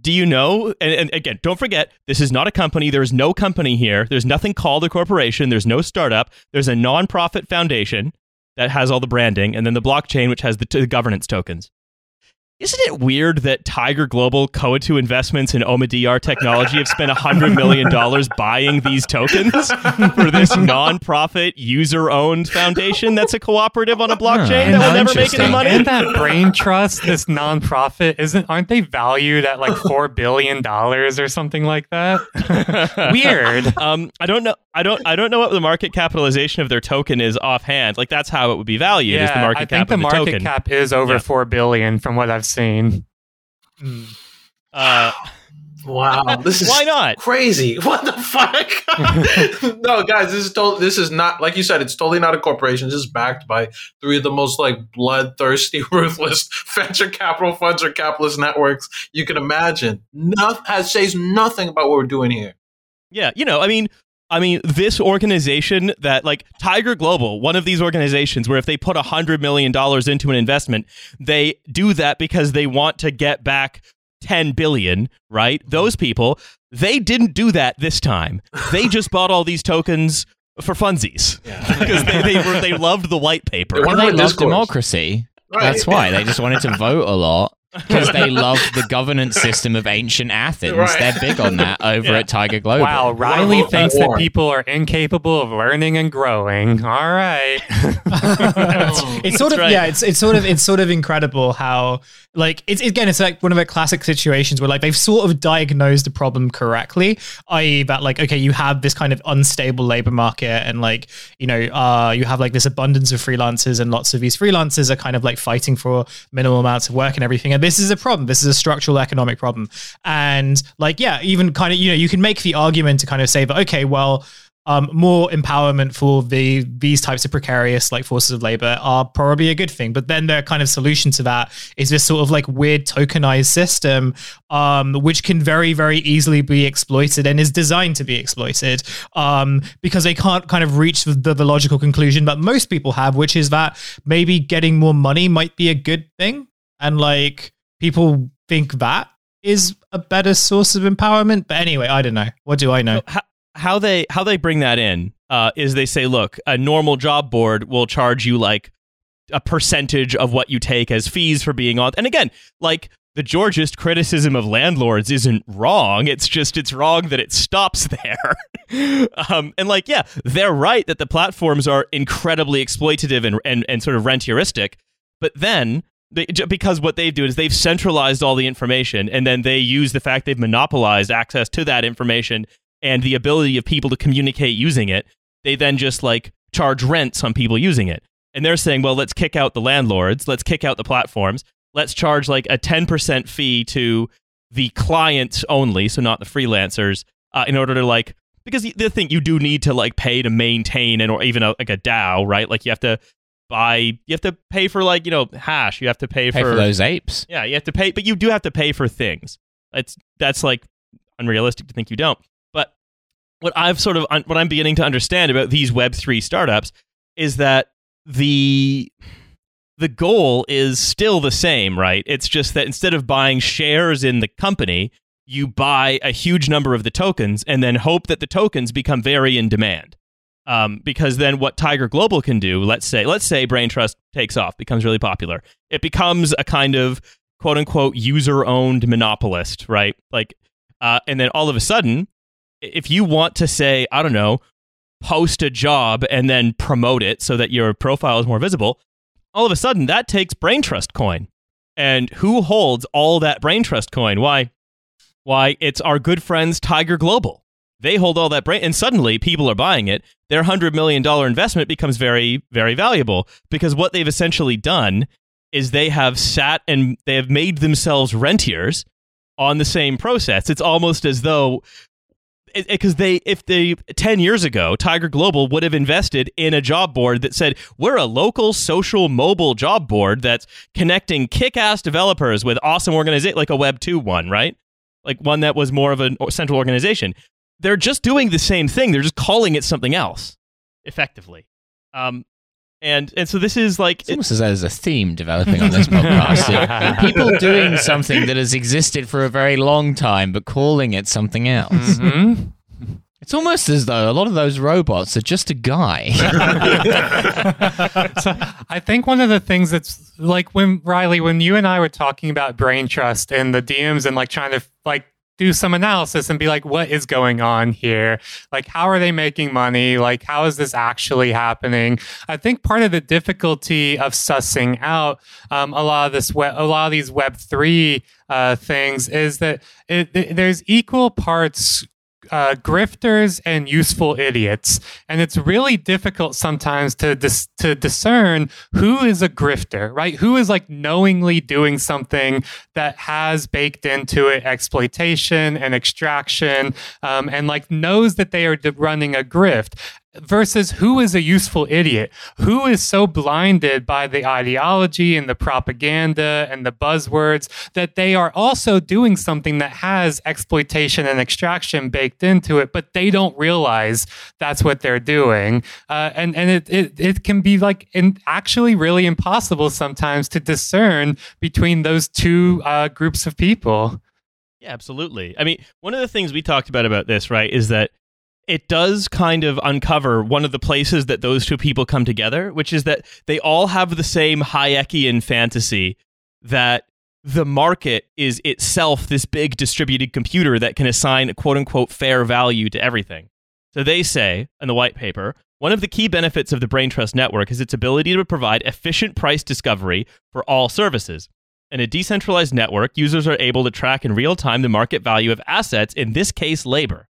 Do you know? And, and again, don't forget, this is not a company. There's no company here. There's nothing called a corporation. There's no startup. There's a nonprofit foundation that has all the branding, and then the blockchain, which has the, t- the governance tokens. Isn't it weird that Tiger Global, Coatue Investments, and Omidyar Technology have spent $100 million buying these tokens for this nonprofit, user owned foundation that's a cooperative on a blockchain that will never make any money?
And that brain trust, this nonprofit, isn't aren't they valued at like four billion dollars or something like that? Weird.
Um, I don't know. I don't. I don't know what the market capitalization of their token is offhand. Like that's how it would be valued. is the market
I
cap
think the
of the
market
token.
cap is over
Yeah.
four billion from what I've seen.
Uh,
Wow, this is
why not?
crazy. What the fuck? no, guys, this is to- this is not like you said. It's totally not a corporation. This is backed by three of the most like bloodthirsty, ruthless venture capital funds or capitalist networks you can imagine. Nothing has says nothing about what we're doing here.
Yeah, you know, I mean, I mean, this organization that like Tiger Global, one of these organizations where if they put a hundred million dollars into an investment, they do that because they want to get back ten billion. Right? Those people, they didn't do that this time. They just bought all these tokens for funsies
Yeah.
because they they, were, they loved the white paper.
They
Well, they
to
love democracy.
Right.
That's why they just wanted to vote a lot because they love the governance system of ancient Athens.
Right.
They're big on that over
Yeah.
at Tiger Global.
Wow, Riley
vote
thinks that people are incapable of learning and growing. All right.
it's sort of
right.
yeah it's it's sort of it's sort of incredible how like it's again it's like one of the classic situations where like they've sort of diagnosed the problem correctly i.e that like okay you have this kind of unstable labor market and like you know uh you have like this abundance of freelancers and lots of these freelancers are kind of like fighting for minimal amounts of work and everything and this is a problem. This is a structural economic problem. And like yeah even kind of you know you can make the argument to kind of say that okay well um, more empowerment for the these types of precarious like forces of labor are probably a good thing. But then their kind of solution to that is this sort of like weird tokenized system, um, which can very very easily be exploited and is designed to be exploited um, because they can't kind of reach the, the logical conclusion that most people have, which is that maybe getting more money might be a good thing, and like people think that is a better source of empowerment. But anyway, I don't know. What do I know?
how, how they how they bring that in uh, is they say, look, a normal job board will charge you like a percentage of what you take as fees for being on. And again, like the Georgist criticism of landlords isn't wrong. It's just it's wrong that it stops there. um, and like, yeah, they're right that the platforms are incredibly exploitative and and, and sort of rentieristic. But then they, because what they do is they've centralized all the information and then they use the fact they've monopolized access to that information and the ability of people to communicate using it. They then just like charge rents on people using it. And they're saying well let's kick out the landlords. Let's kick out the platforms. Let's charge like a 10% fee to the clients only so not the freelancers uh, in order to like because the thing you do need to like pay to maintain and or even a, like a DAO, right? Like you have to buy, you have to pay for like you know hash. You have to pay,
Pay for those apes.
yeah, you have to pay, but you do have to pay for things. It's that's like unrealistic to think you don't. But what I've sort of what I'm beginning to understand about these Web three startups is that the the goal is still the same, right? It's just that instead of buying shares in the company, you buy a huge number of the tokens and then hope that the tokens become very in demand. Um, because then what Tiger Global can do, let's say, let's say Brain Trust takes off, becomes really popular. It becomes a kind of quote unquote user owned monopolist, right? Like, uh, and then all of a sudden, if you want to say, I don't know, post a job and then promote it so that your profile is more visible, all of a sudden that takes Brain Trust coin. And who holds all that Brain Trust coin? Why? Why, it's our good friends Tiger Global. They hold all that brain, and suddenly people are buying it. Their $100 million investment becomes very, very valuable because what they've essentially done is they have sat and they have made themselves rentiers on the same process. It's almost as though because they if they 10 years ago tiger global would have invested in a job board that said we're a local social mobile job board that's connecting kick-ass developers with awesome organization like a web 2 one right like one that was more of a central organization they're just doing the same thing they're just calling it something else effectively um and and so this is like
It's almost as though there's a theme developing on this podcast. of People doing something that has existed for a very long time, but calling it something else.
Mhm.
It's almost as though a lot of those robots are just a guy.
so I think one of the things that's like when Riley, when you and I were talking about brain trust and the DMs and like trying to like do some analysis and be like, what is going on here? Like, how are they making money? Like, how is this actually happening? I think part of the difficulty of sussing out um, a lot of this, web, a lot of these Web three uh, things is that it, it- there's equal parts uh, grifters and useful idiots, and it's really difficult sometimes to dis- to discern who is a grifter, right? Who is like knowingly doing something that has baked into it exploitation and extraction, um, and like knows that they are running a grift. Versus who is a useful idiot? Who is so blinded by the ideology and the propaganda and the buzzwords that they are also doing something that has exploitation and extraction baked into it, but they don't realize that's what they're doing. Uh, and and it, it, it can be like in, actually really impossible sometimes to discern between those two uh, groups of people.
Yeah, absolutely. I mean, one of the things we talked about about this, right, is that it does kind of uncover one of the places that those two people come together, which is that they all have the same Hayekian fantasy that the market is itself this big distributed computer that can assign quote unquote fair value to everything. So they say in the white paper, one of the key benefits of the Brain Trust network is its ability to provide efficient price discovery for all services. In a decentralized network, users are able to track in real time the market value of assets, in this case, labor.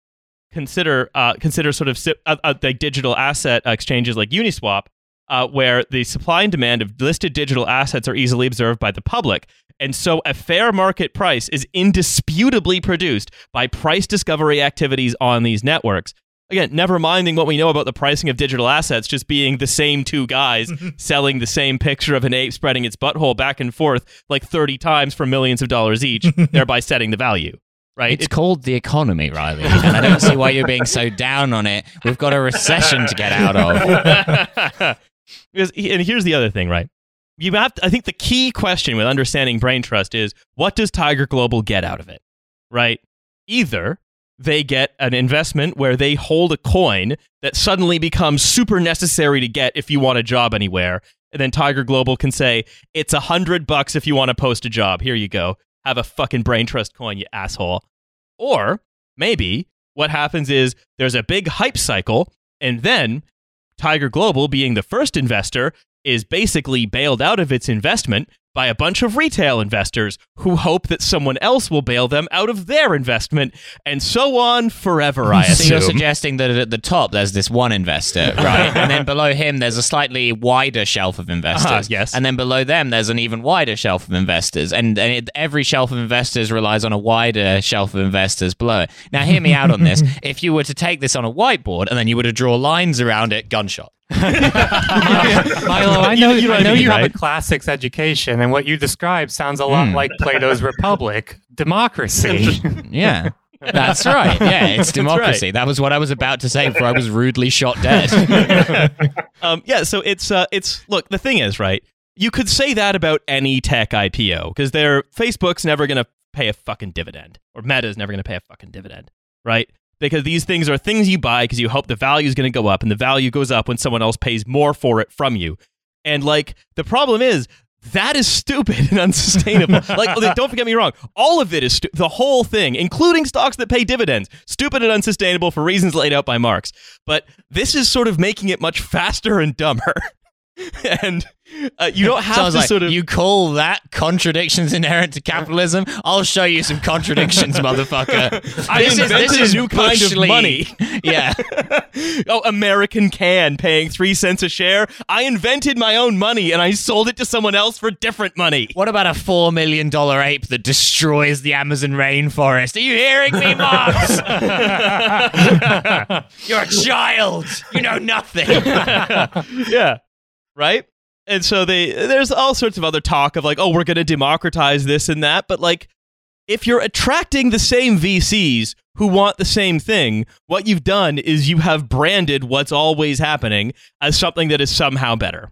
Consider uh, consider sort of uh, uh, like digital asset exchanges like Uniswap, uh, where the supply and demand of listed digital assets are easily observed by the public. And so a fair market price is indisputably produced by price discovery activities on these networks. Again, never minding what we know about the pricing of digital assets just being the same two guys selling the same picture of an ape spreading its butthole back and forth like 30 times for millions of dollars each, thereby setting the value. Right?
It's called the economy, Riley, and I don't see why you're being so down on it. We've got a recession to get out of.
because, and here's the other thing, right? You have to, I think the key question with understanding brain trust is what does Tiger Global get out of it? Right? Either they get an investment where they hold a coin that suddenly becomes super necessary to get if you want a job anywhere. And then Tiger Global can say, it's a hundred bucks if you want to post a job. Here you go. Have a fucking brain trust coin, you asshole. Or maybe what happens is there's a big hype cycle, and then Tiger Global, being the first investor, is basically bailed out of its investment by a bunch of retail investors who hope that someone else will bail them out of their investment, and so on forever, I
So you're suggesting that at the top there's this one investor, right? and then below him there's a slightly wider shelf of investors.
Uh-huh, yes.
And then below them there's an even wider shelf of investors. And, and it, every shelf of investors relies on a wider shelf of investors below it. Now, hear me out on this. If you were to take this on a whiteboard and then you were to draw lines around it, gunshot.
Milo, I know,
You know
I
what I mean,
you have a classics education, and what you describe sounds a lot
Hmm.
like Plato's Republic, democracy.
Yeah. That's right. Yeah, it's
That's
democracy. That was what I was about to say before I was rudely shot dead.
um, yeah, so it's uh, it's look. The thing is, right? You could say that about any tech IPO because their Facebook's never going to pay a fucking dividend, or Meta's never going to pay a fucking dividend, right? Because these things are things you buy because you hope the value is going to go up, and the value goes up when someone else pays more for it from you. And like the problem is that is stupid and unsustainable. like, don't get me wrong, all of it is stu- the whole thing, including stocks that pay dividends, stupid and unsustainable for reasons laid out by Marx. But this is sort of making it much faster and dumber. and uh, you don't have
So
to
like,
sort of
you call that contradictions inherent to capitalism? I'll show you some contradictions, motherfucker.
I
This is-
invented
this is
a new kind of money.
Yeah.
oh, American can paying three cents a share. I invented my own money and I sold it to someone else for different money.
What about a $4 million ape that destroys the Amazon rainforest? Are you hearing me, Marx? You're a child. You know nothing.
yeah. Right? And so they there's all sorts of other talk of like, oh, we're gonna democratize this and that, but like if you're attracting the same VCs who want the same thing, what you've done is you have branded what's always happening as something that is somehow better.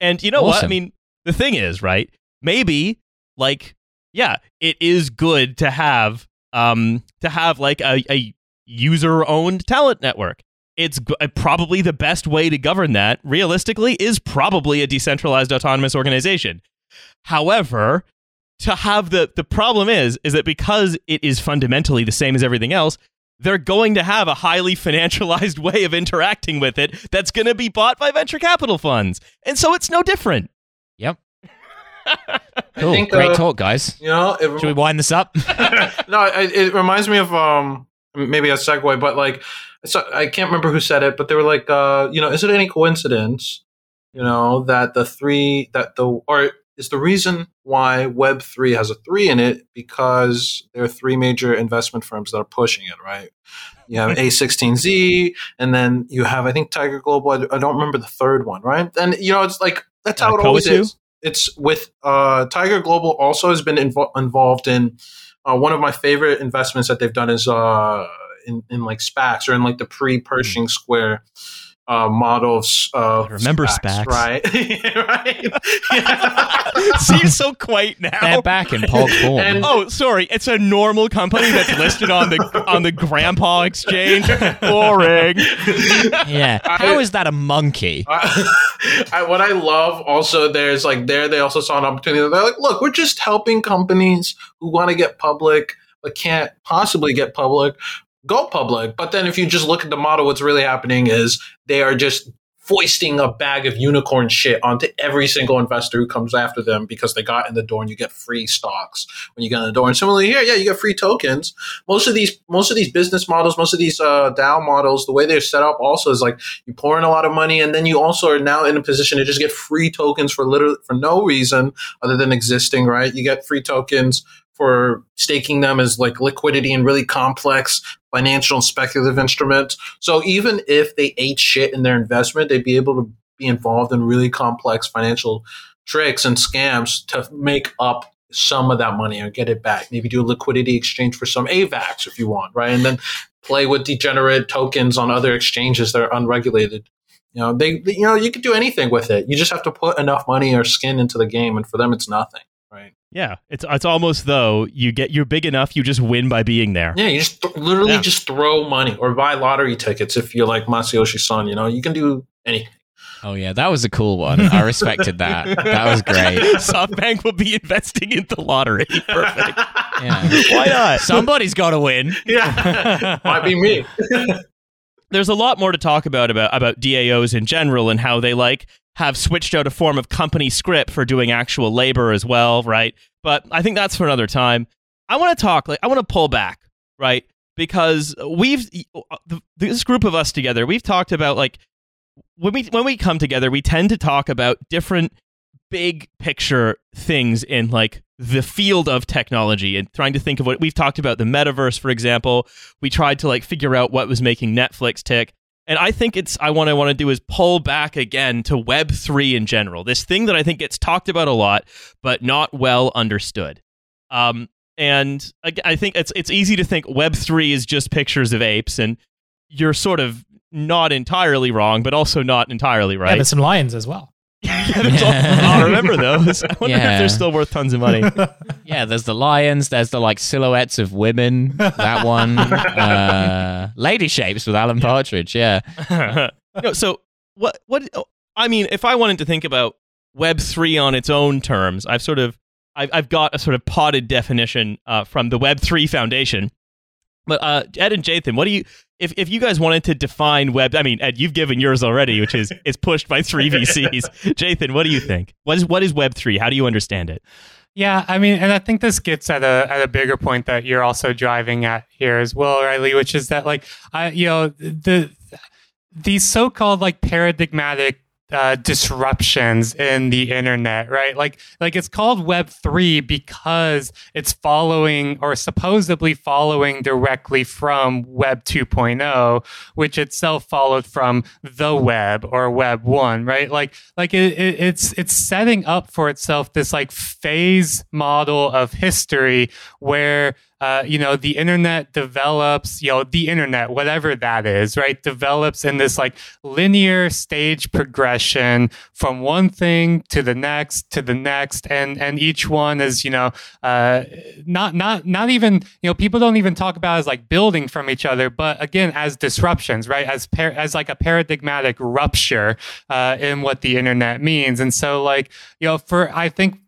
And you know what? I mean, the thing is, right? Maybe like yeah, it is good to have um to have like a, a user owned talent network. It's g- uh, probably the best way to govern that, realistically, is probably a decentralized autonomous organization. However, to have the the problem is is that because it is fundamentally the same as everything else, they're going to have a highly financialized way of interacting with it that's going to be bought by venture capital funds. And so it's no different.
Yep. Cool.
think,
Great
uh,
talk, guys.
You know, it,
Should we wind this up?
no, it, it reminds me of um maybe a segue, but like so I can't remember who said it, but they were like, uh, you know, is it any coincidence, you know, that the three that the or is the reason why Web three has a three in it because there are three major investment firms that are pushing it, right? You have A16Z, and then you have I think Tiger Global. I, I don't remember the third one, right? And you know, it's like that's how
Uh,
it always is. It's with uh, Tiger Global also has been invo- involved in uh, one of my favorite investments that they've done is uh, in, in like SPACs or in like the pre Pershing Square uh, model of s- uh,
remember SPACs.
right? right.
Seems so quaint now.
They're back in pog form.
And-
Oh, sorry. It's a normal company that's listed on the on the Grandpa Exchange. Boring.
yeah. How is that a monkey?
I, I, what I love also there's like there they also saw an opportunity. They're like, look, we're just helping companies who want to get public but can't possibly get public go public. But then if you just look at the model, what's really happening is they are just foisting a bag of unicorn shit onto every single investor who comes after them because they got in the door and you get free stocks when you get in the door. And similarly here, yeah, you get free tokens. Most of these most of these business models, most of these uh, DAO models, the way they're set up also is like you pour in a lot of money and then you also are now in a position to just get free tokens for literally for no reason other than existing, right? You get free tokens for staking them as like liquidity and really complex financial and speculative instruments. So even if they ate shit in their investment, they'd be able to be involved in really complex financial tricks and scams to make up some of that money or get it back. Maybe do a liquidity exchange for some AVAX if you want, right? And then play with degenerate tokens on other exchanges that are unregulated. You know, they, you know, you could do anything with it. You just have to put enough money or skin into the game, and for them, it's nothing?
Yeah, it's it's almost though you get you're big enough, you just win by being there.
Yeah, you just th- literally
Yeah.
just throw money or buy lottery tickets if you're like Masayoshi Son. You know, you can do anything.
Oh yeah, that was a cool one. I respected that. That was great.
SoftBank will be investing in the lottery. Perfect.
Yeah.
Why not?
Somebody's got to win.
Yeah, might be me.
there's a lot more to talk about about about DAOs in general and how they like have switched out a form of company script for doing actual labor as well, right? But I think that's for another time. I want to talk like I want to pull back, right? Because we've uh, this group of us together, we've talked about like when we when we come together, we tend to talk about different big picture things in like the field of technology and trying to think of what we've talked about the metaverse for example we tried to like figure out what was making netflix tick and i think it's i want to want to do is pull back again to web 3 in general this thing that i think gets talked about a lot but not well understood um and I, I think it's it's easy to think web 3 is just pictures of apes and you're sort of not entirely wrong but also not entirely
Yeah,
right
there's some lions as well.
yeah, all- I'll remember those. I wonder
Yeah.
if they're still worth tons of money.
Yeah, there's the lions. There's the like silhouettes of women. That one. Uh, lady shapes with Alan Partridge. Yeah.
no, so what? What? oh, I mean, if I wanted to think about Web three on its own terms, I've sort of, I've, I've got a sort of potted definition uh, from the Web three Foundation. But uh, Ed and Jathan, what do you? If, if you guys wanted to define web, I mean, Ed, you've given yours already, which is is pushed by three VCs. Jathan, what do you think? What is what is Web three? How do you understand it?
Yeah, I mean, and I think this gets at a at a bigger point that you're also driving at here as well, Riley, which is that like I you know the these so-called like paradigmatic uh, disruptions in the internet, right? Like, like it's called Web three because it's following or supposedly following directly from Web 2.0, which itself followed from the web or Web one, right? Like, like it, it, it's it's setting up for itself this like phase model of history where uh, you know, the internet develops, you know, the internet, whatever that is, right, develops in this like linear stage progression from one thing to the next to the next, and and each one is, you know, uh, not not not even, you know, people don't even talk about as like building from each other, but again, as disruptions, right, as par- as like a paradigmatic rupture uh, in what the internet means, and so like, you know, for I think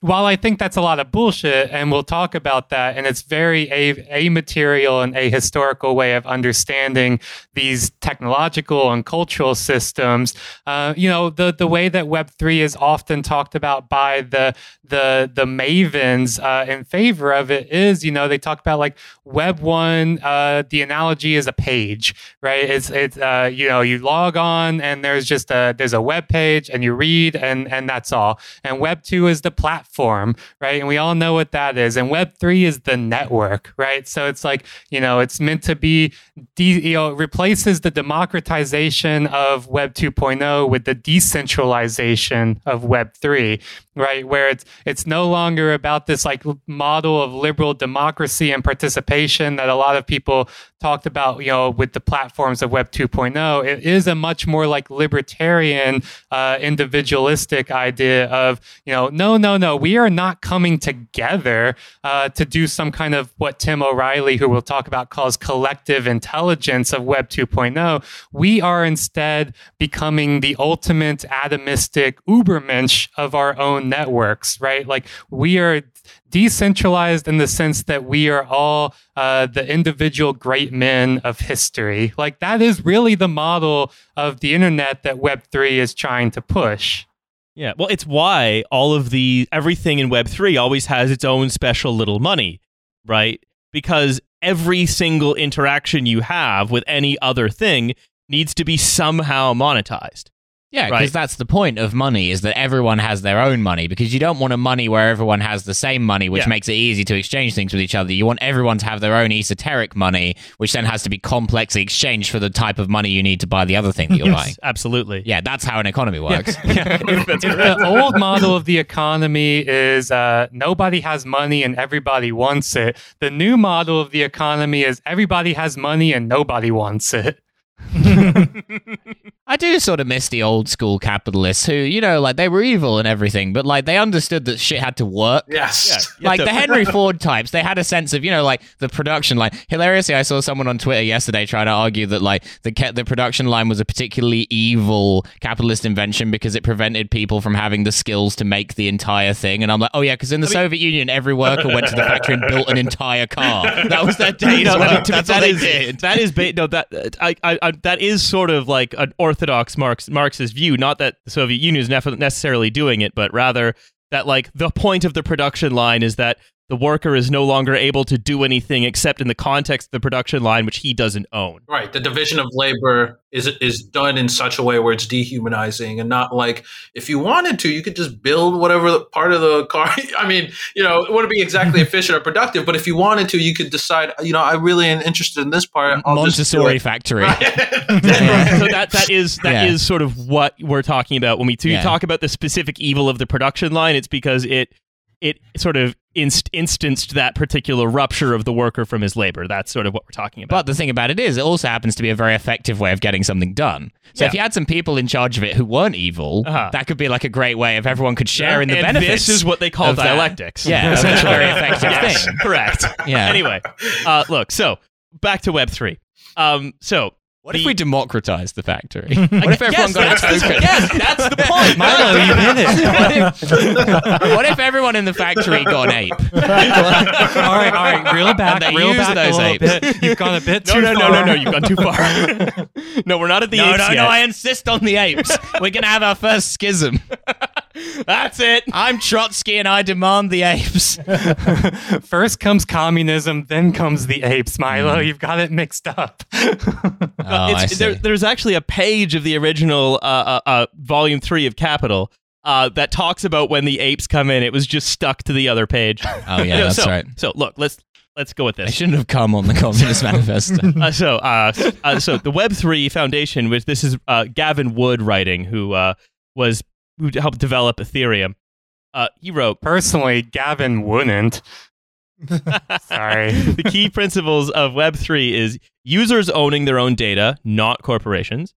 while I think that's a lot of bullshit, and we'll talk about that, and it's very a material and a historical way of understanding these technological and cultural systems. Uh, you know, the the way that Web three is often talked about by the the the mavens uh, in favor of it is, you know, they talk about like Web one. Uh, the analogy is a page, right? It's it's uh, you know you log on and there's just a there's a web page and you read and and that's all. And Web two is the platform right? And we all know what that is. And Web3 is the network, right? So it's like, you know, it's meant to be, de- you know, replaces the democratization of Web 2.0 with the decentralization of Web 3, right? Where it's it's no longer about this like model of liberal democracy and participation that a lot of people talked about, you know, with the platforms of Web 2.0. It is a much more like libertarian, uh, individualistic idea of, you know, no, no, no, we are not coming together uh, to do some kind of what Tim O'Reilly, who we'll talk about, calls collective intelligence of Web 2.0. We are instead becoming the ultimate atomistic Ubermensch of our own networks, right? Like we are decentralized in the sense that we are all uh, the individual great men of history. Like that is really the model of the internet that Web3 is trying to push.
Yeah, well, it's why all of the everything in Web three always has its own special little money, right? Because every single interaction you have with any other thing needs to be somehow monetized.
Yeah, because
Right.
that's the point of money is that everyone has their own money because you don't want a money where everyone has the same money, which
Yeah.
makes it easy to exchange things with each other. You want everyone to have their own esoteric money, which then has to be complexly exchanged for the type of money you need to buy the other thing that you're buying.
Absolutely.
Yeah, that's how an economy works.
if the old model of the economy is uh, nobody has money and everybody wants it, the new model of the economy is everybody has money and nobody wants it.
I do sort of miss the old school capitalists who, you know, like they were evil and everything, but like they understood that shit had to work.
Yes.
Yeah.
like the Henry Ford types, they had a sense of you know like the production line. Hilariously, I saw someone on Twitter yesterday trying to argue that like the ca- the production line was a particularly evil capitalist invention because it prevented people from having the skills to make the entire thing. And I'm like, oh yeah, because in the Soviet Union, every worker went to the factory and built an entire car. That was their day's
No, I
work.
mean, to-
That's
that
they
is-
did.
that is ba- no that I, I, I Uh, that is sort of like an orthodox Marx Marxist view. Not that the Soviet Union is nef- necessarily doing it, but rather that like the point of the production line is that the worker is no longer able to do anything except in the context of the production line, which he doesn't own.
Right. The division of labor is is done in such a way where it's dehumanizing and not like if you wanted to, you could just build whatever part of the car. I mean, you know, it wouldn't be exactly efficient or productive, but if you wanted to, you could decide, you know, I really am interested in this part. I'll just do
Montessori
it.
factory.
so that that is that is
Yeah.
sort of what we're talking about when we do
Yeah.
talk about the specific evil of the production line. It's because it it sort of inst- instanced that particular rupture of the worker from his labor. That's sort of what we're talking about.
But the thing about it is, it also happens to be a very effective way of getting something done. So if you had some people in charge of it who weren't evil,
Uh-huh.
that could be like a great way if everyone could share in the
and
benefits.
This is what they call
of that.
dialectics.
Yeah, that's a very effective
Yes,
thing.
Correct.
Yeah.
Anyway, uh, look. So back to Web three. Um, so
What if we democratize the factory? What if everyone
yes,
got a
that's the-
token?
yes, that's the point.
Milo, you hit it.
what, if, everyone in the factory got an ape?
all right, all right, reel back,
And they
reel back
those
a
apes.
bit. You've gone a bit
No,
too
no, no,
far.
no, no. You've gone too far. no, we're not at the
No,
apes
no,
yet.
no! I insist on the apes. We're gonna have our first schism.
That's it.
I'm Trotsky, and I demand the apes.
First comes communism, then comes the apes, Milo. You've got it mixed up.
Oh, I
It's- there,
see.
there's actually a page of the original uh, uh, uh, volume three of Capital uh, that talks about when the apes come in. It was just stuck to the other page.
Oh yeah,
No,
that's
so,
right.
So look, let's let's go with this.
I shouldn't have come on the Communist Manifesto.
Uh, so, uh, uh, so the Web three Foundation, which this is uh, Gavin Wood writing, who uh, was who helped develop Ethereum. Uh, he wrote
Personally, Gavin wouldn't. Sorry.
the key principles of Web3 is users owning their own data, not corporations.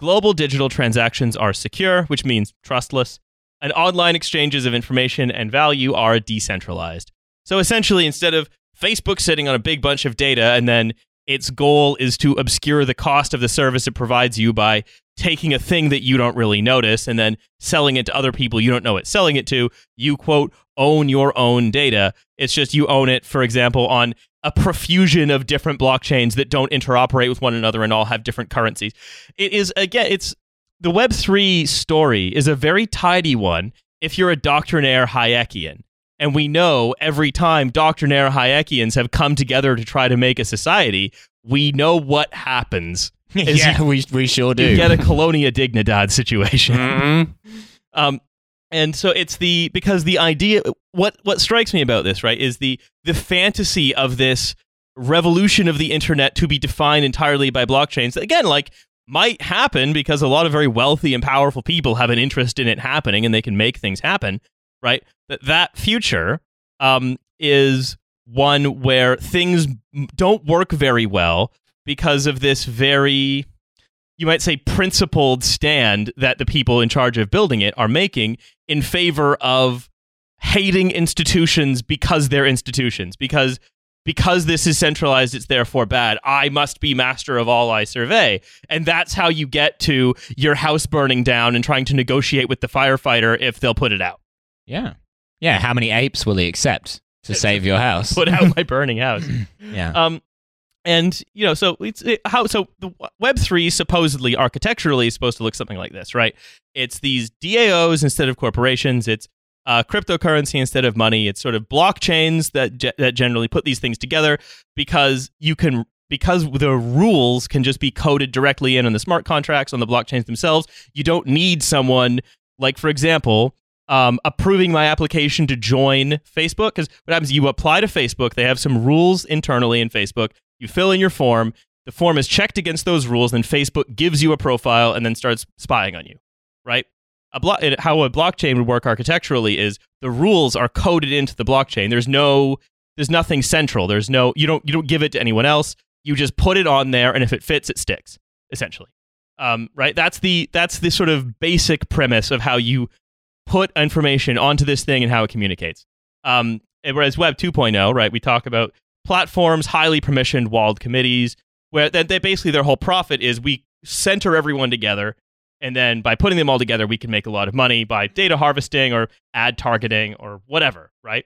Global digital transactions are secure, which means trustless. And online exchanges of information and value are decentralized. So essentially, instead of Facebook sitting on a big bunch of data and then its goal is to obscure the cost of the service it provides you by taking a thing that you don't really notice and then selling it to other people you don't know it's selling it to, you quote, own your own data. It's just you own it, for example, on a profusion of different blockchains that don't interoperate with one another and all have different currencies. It is, again, it's the Web3 story is a very tidy one if you're a doctrinaire Hayekian. And we know every time doctrinaire Hayekians have come together to try to make a society, we know what happens.
Yeah, we we sure do.
You get a colonia dignidad situation.
Mhm.
Um, and so it's the because the idea what what strikes me about this right is the the fantasy of this revolution of the internet to be defined entirely by blockchains again like might happen because a lot of very wealthy and powerful people have an interest in it happening and they can make things happen right? That that future um, is one where things don't work very well because of this very you might say principled stand that the people in charge of building it are making in favor of hating institutions because they're institutions because because this is centralized it's therefore bad. I must be master of all i survey. And that's how you get to your house burning down and trying to negotiate with the firefighter if they'll put it out
Yeah. Yeah. How many apes will he accept to save your house?
put out my burning house
yeah.
Um, and you know, so it's it, how so the Web three supposedly architecturally is supposed to look something like this, right? It's these DAOs instead of corporations. It's uh, cryptocurrency instead of money. It's sort of blockchains that ge- that generally put these things together because you can because the rules can just be coded directly in on the smart contracts on the blockchains themselves. You don't need someone like, for example, um, approving my application to join Facebook. Because what happens, you apply to Facebook, they have some rules internally in Facebook. You fill in your form, the form is checked against those rules, then Facebook gives you a profile and then starts spying on you, right? A blo- how a blockchain would work architecturally is the rules are coded into the blockchain. There's no, there's nothing central. There's no, you don't, you don't give it to anyone else. You just put it on there, and if it fits, it sticks. Essentially, um, right? That's the that's the sort of basic premise of how you put information onto this thing and how it communicates. Um, whereas Web 2.0, right, we talk about platforms, highly permissioned, walled committees, where they, they basically their whole profit is we center everyone together, and then by putting them all together, we can make a lot of money by data harvesting or ad targeting or whatever, right?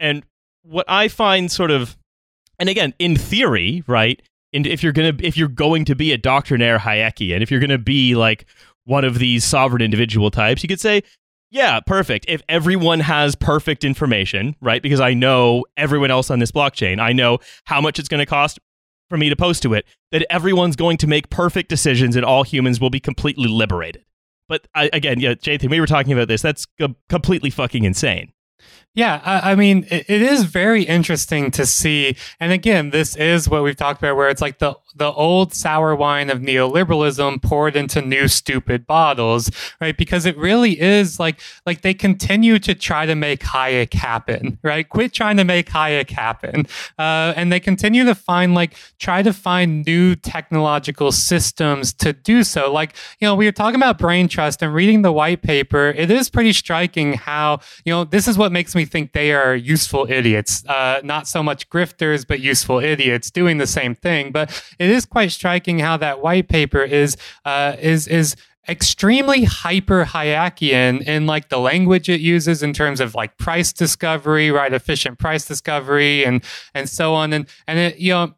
And what I find sort of, and again, in theory, right, and if you're gonna if you're going to be a doctrinaire Hayekian, if you're gonna be like one of these sovereign individual types, you could say, yeah, perfect. If everyone has perfect information, right? Because I know everyone else on this blockchain, I know how much it's going to cost for me to post to it, that everyone's going to make perfect decisions and all humans will be completely liberated. But I, again, yeah, Jathan, we were talking about this. That's co- completely fucking insane.
Yeah, I, I mean, it, it is very interesting to see. And again, this is what we've talked about, where it's like the the old sour wine of neoliberalism poured into new stupid bottles, right? Because it really is like like they continue to try to make Hayek happen, right? Quit trying to make Hayek happen, uh, and they continue to find like try to find new technological systems to do so. Like you know, we were talking about brain trust and reading the white paper. It is pretty striking how you know this is what makes me think they are useful idiots, uh, not so much grifters, but useful idiots doing the same thing. But it is quite striking how that white paper is uh, is is extremely hyper Hayekian in like the language it uses in terms of like price discovery, right? Efficient price discovery and and so on. And and it, you know,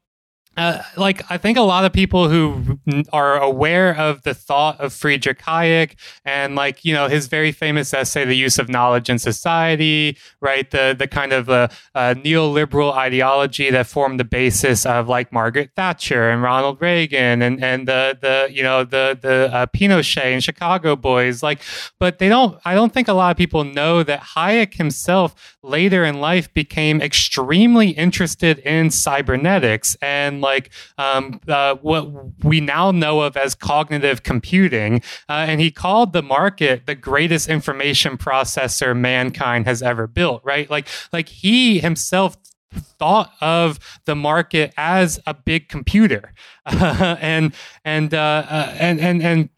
uh, like I think a lot of people who are aware of the thought of Friedrich Hayek and like you know his very famous essay, "The Use of Knowledge in Society," right? The the kind of uh, uh, neoliberal ideology that formed the basis of like Margaret Thatcher and Ronald Reagan and and the the you know the the uh, Pinochet and Chicago boys, like, but they don't. I don't think a lot of people know that Hayek himself later in life became extremely interested in cybernetics and like um, uh, what we now know of as cognitive computing. Uh, and he called the market the greatest information processor mankind has ever built. Right? Like like he himself thought of the market as a big computer and and uh, uh, and and and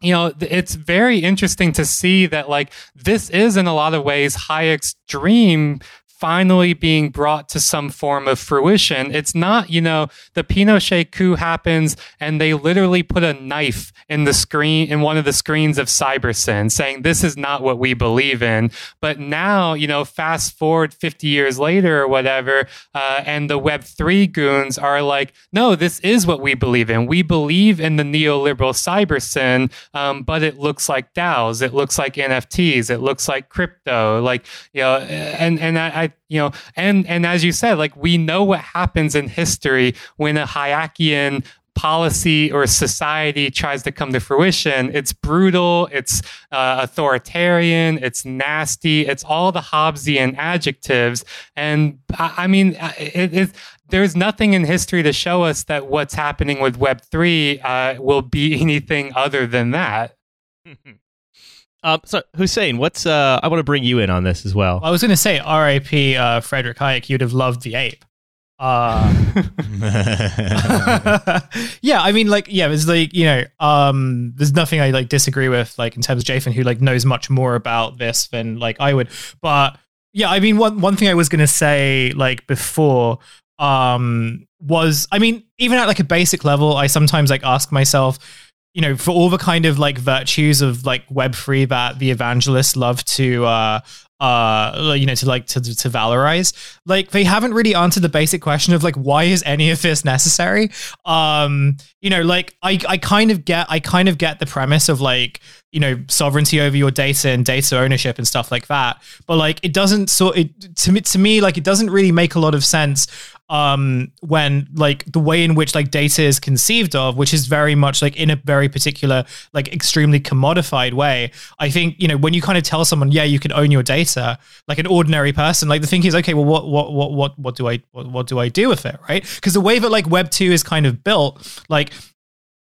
you know it's very interesting to see that like this is in a lot of ways hayek's dream finally being brought to some form of fruition. It's not, you know, the Pinochet coup happens and they literally put a knife in the screen in one of the screens of CyberSyn saying this is not what we believe in. But now, you know, fast forward 50 years later or whatever, uh, and the Web3 goons are like, no, this is what we believe in. We believe in the neoliberal CyberSyn, um, but it looks like DAOs, it looks like NFTs, it looks like crypto, like, you know, and, and I, I you know, and and as you said, like we know what happens in history when a Hayekian policy or society tries to come to fruition, it's brutal, it's uh, authoritarian, it's nasty, it's all the Hobbesian adjectives. And I, I mean, there's nothing in history to show us that what's happening with Web3 uh, will be anything other than that.
um, so Hussein, what's uh, I want to bring you in on this as well.
I was going to say, R.I.P. Uh, Frederick Hayek. You'd have loved the ape. Uh, yeah, I mean, like, yeah, it's like you know, um, there's nothing I like disagree with, like in terms of Jathan, who like knows much more about this than like I would. But yeah, I mean, one one thing I was gonna say like before, um, was I mean, even at like a basic level, I sometimes like ask myself, you know, for all the kind of like virtues of like Web three that the evangelists love to uh uh you know to like to to valorize like they haven't really answered the basic question of like why is any of this necessary? Um you know like i i kind of get i kind of get the premise of like you know sovereignty over your data and data ownership and stuff like that. But like it doesn't sort it to me to me like it doesn't really make a lot of sense um when like the way in which like data is conceived of which is very much like in a very particular like extremely commodified way i think you know when you kind of tell someone yeah you can own your data like an ordinary person like the thing is okay well what what what what, what do i what, what do i do with it right? Because the way that like web 2 is kind of built like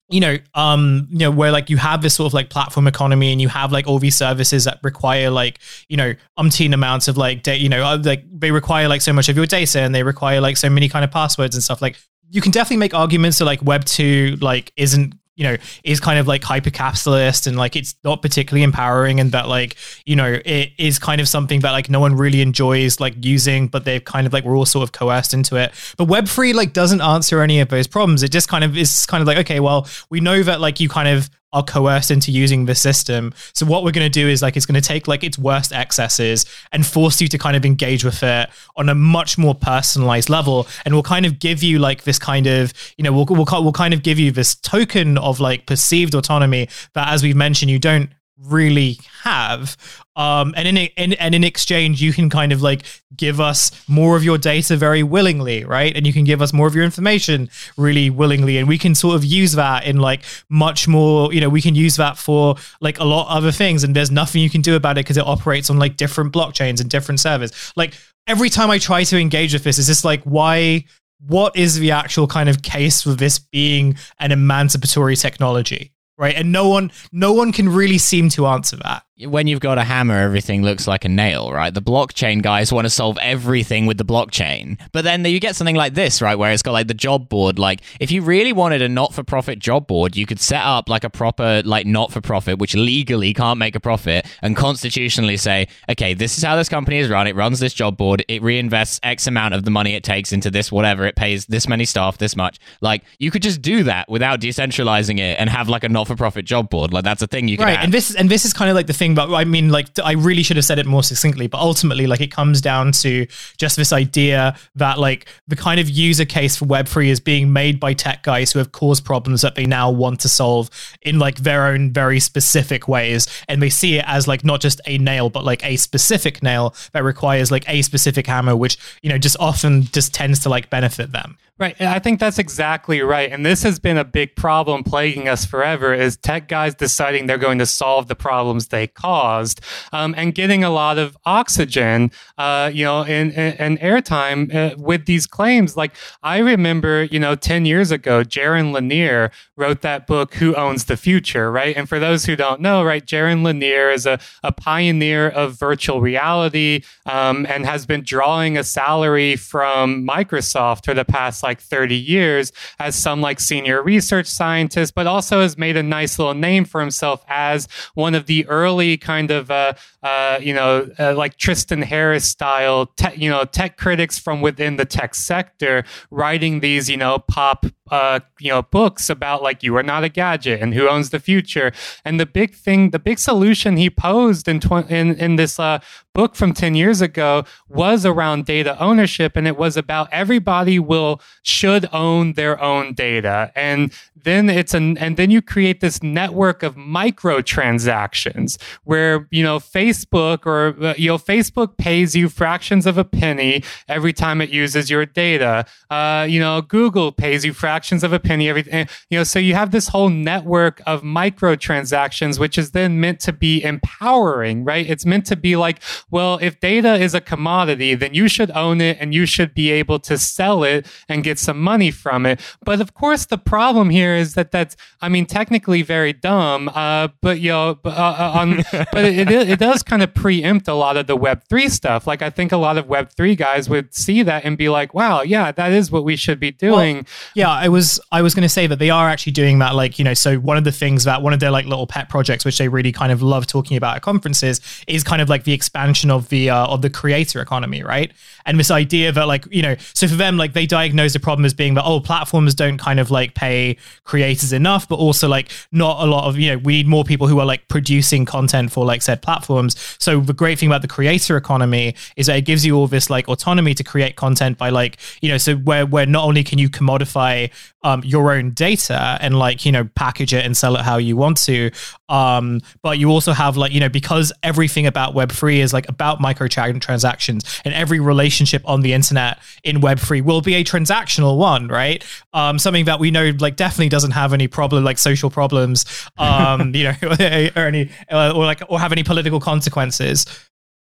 you know, um, you know, where like you have this sort of like platform economy and you have like all these services that require like, you know, umpteen amounts of like data, you know, uh, like they require like so much of your data and they require like so many kind of passwords and stuff. Like you can definitely make arguments that like Web two like isn't you know is kind of like hyper capitalist and like it's not particularly empowering and that like you know it is kind of something that like no one really enjoys like using but they've kind of like we're all sort of coerced into it. But web three like doesn't answer any of those problems. It just kind of is kind of like okay well we know that like you kind of are coerced into using the system. So what we're going to do is like it's going to take like its worst excesses and force you to kind of engage with it on a much more personalized level, and we'll kind of give you like this kind of you know we'll we'll, we'll kind of give you this token of like perceived autonomy that, as we've mentioned, you don't really have um and in, in and in exchange you can kind of like give us more of your data very willingly right? And you can give us more of your information really willingly. And we can sort of use that in like much more you know we can use that for like a lot of other things. And there's nothing you can do about it because it operates on like different blockchains and different servers. Like every time i try to engage with this is just like why what is the actual kind of case for this being an emancipatory technology right? And no one no one can really seem to answer that
when you've got a hammer, everything looks like a nail, right? The blockchain guys want to solve everything with the blockchain. But then you get something like this, right? Where it's got like the job board. Like, if you really wanted a not for profit job board, you could set up like a proper, like, not for profit, which legally can't make a profit, and constitutionally say, okay, this is how this company is run. It runs this job board. It reinvests X amount of the money it takes into this, whatever. It pays this many staff, this much. Like, you could just do that without decentralizing it and have like a not for profit job board. Like, that's a thing you can
right.
Have.
And this, and this is kind of like the thing thing, but I mean, like, I really should have said it more succinctly. But ultimately, like, it comes down to just this idea that, like, the kind of user case for Web3 is being made by tech guys who have caused problems that they now want to solve in, like, their own very specific ways. And they see it as, like, not just a nail, but, like, a specific nail that requires, like, a specific hammer, which, you know, just often just tends to, like, benefit them.
Right. I think that's exactly right. And this has been a big problem plaguing us forever is tech guys deciding they're going to solve the problems they caused um, and getting a lot of oxygen, uh, you know, and, and, airtime uh, with these claims. Like I remember, you know, 10 years ago, Jaron Lanier wrote that book, Who Owns the Future, right? And for those who don't know, right, Jaron Lanier is a, a pioneer of virtual reality um, and has been drawing a salary from Microsoft for the past like 30 years as some like senior research scientist, but also has made a nice little name for himself as one of the early kind of, uh, uh, you know, uh, like Tristan Harris style, te- you know, tech critics from within the tech sector writing these, you know, pop uh, you know, books about like you are not a gadget and who owns the future. And the big thing, the big solution he posed in tw- in, in this uh, book from 10 years ago was around data ownership. And it was about everybody will, should own their own data. And then it's an, and then you create this network of microtransactions where you know Facebook or uh, you know Facebook pays you fractions of a penny every time it uses your data. Uh, you know, Google pays you fractions of a penny every. You know, so you have this whole network of microtransactions, which is then meant to be empowering, right? It's meant to be like, well, if data is a commodity, then you should own it and you should be able to sell it and get some money from it. But of course, the problem here is that that's, I mean, technically very dumb. Uh, but you know, uh, uh, on, but it, it does kind of preempt a lot of the Web three stuff. Like I think a lot of Web three guys would see that and be like, "Wow, yeah, that is what we should be doing." Well,
yeah, I was I was going to say that they are actually doing that. Like you know, so one of the things that one of their like little pet projects, which they really kind of love talking about at conferences, is kind of like the expansion of the uh, of the creator economy, right? And this idea that like you know, so for them, like they diagnose the problem as being that oh, platforms don't kind of like pay creators enough, but also like not a lot of you know we need more people who are like producing content for like said platforms. So the great thing about the creator economy is that it gives you all this like autonomy to create content by like you know so where where not only can you commodify um, your own data and like you know package it and sell it how you want to um, but you also have like you know because everything about web3 is like about microtransactions and every relationship on the internet in web3 will be a transactional one right um, something that we know like definitely doesn't have any problem like social problems um, you know or any uh, or like or have any political consequences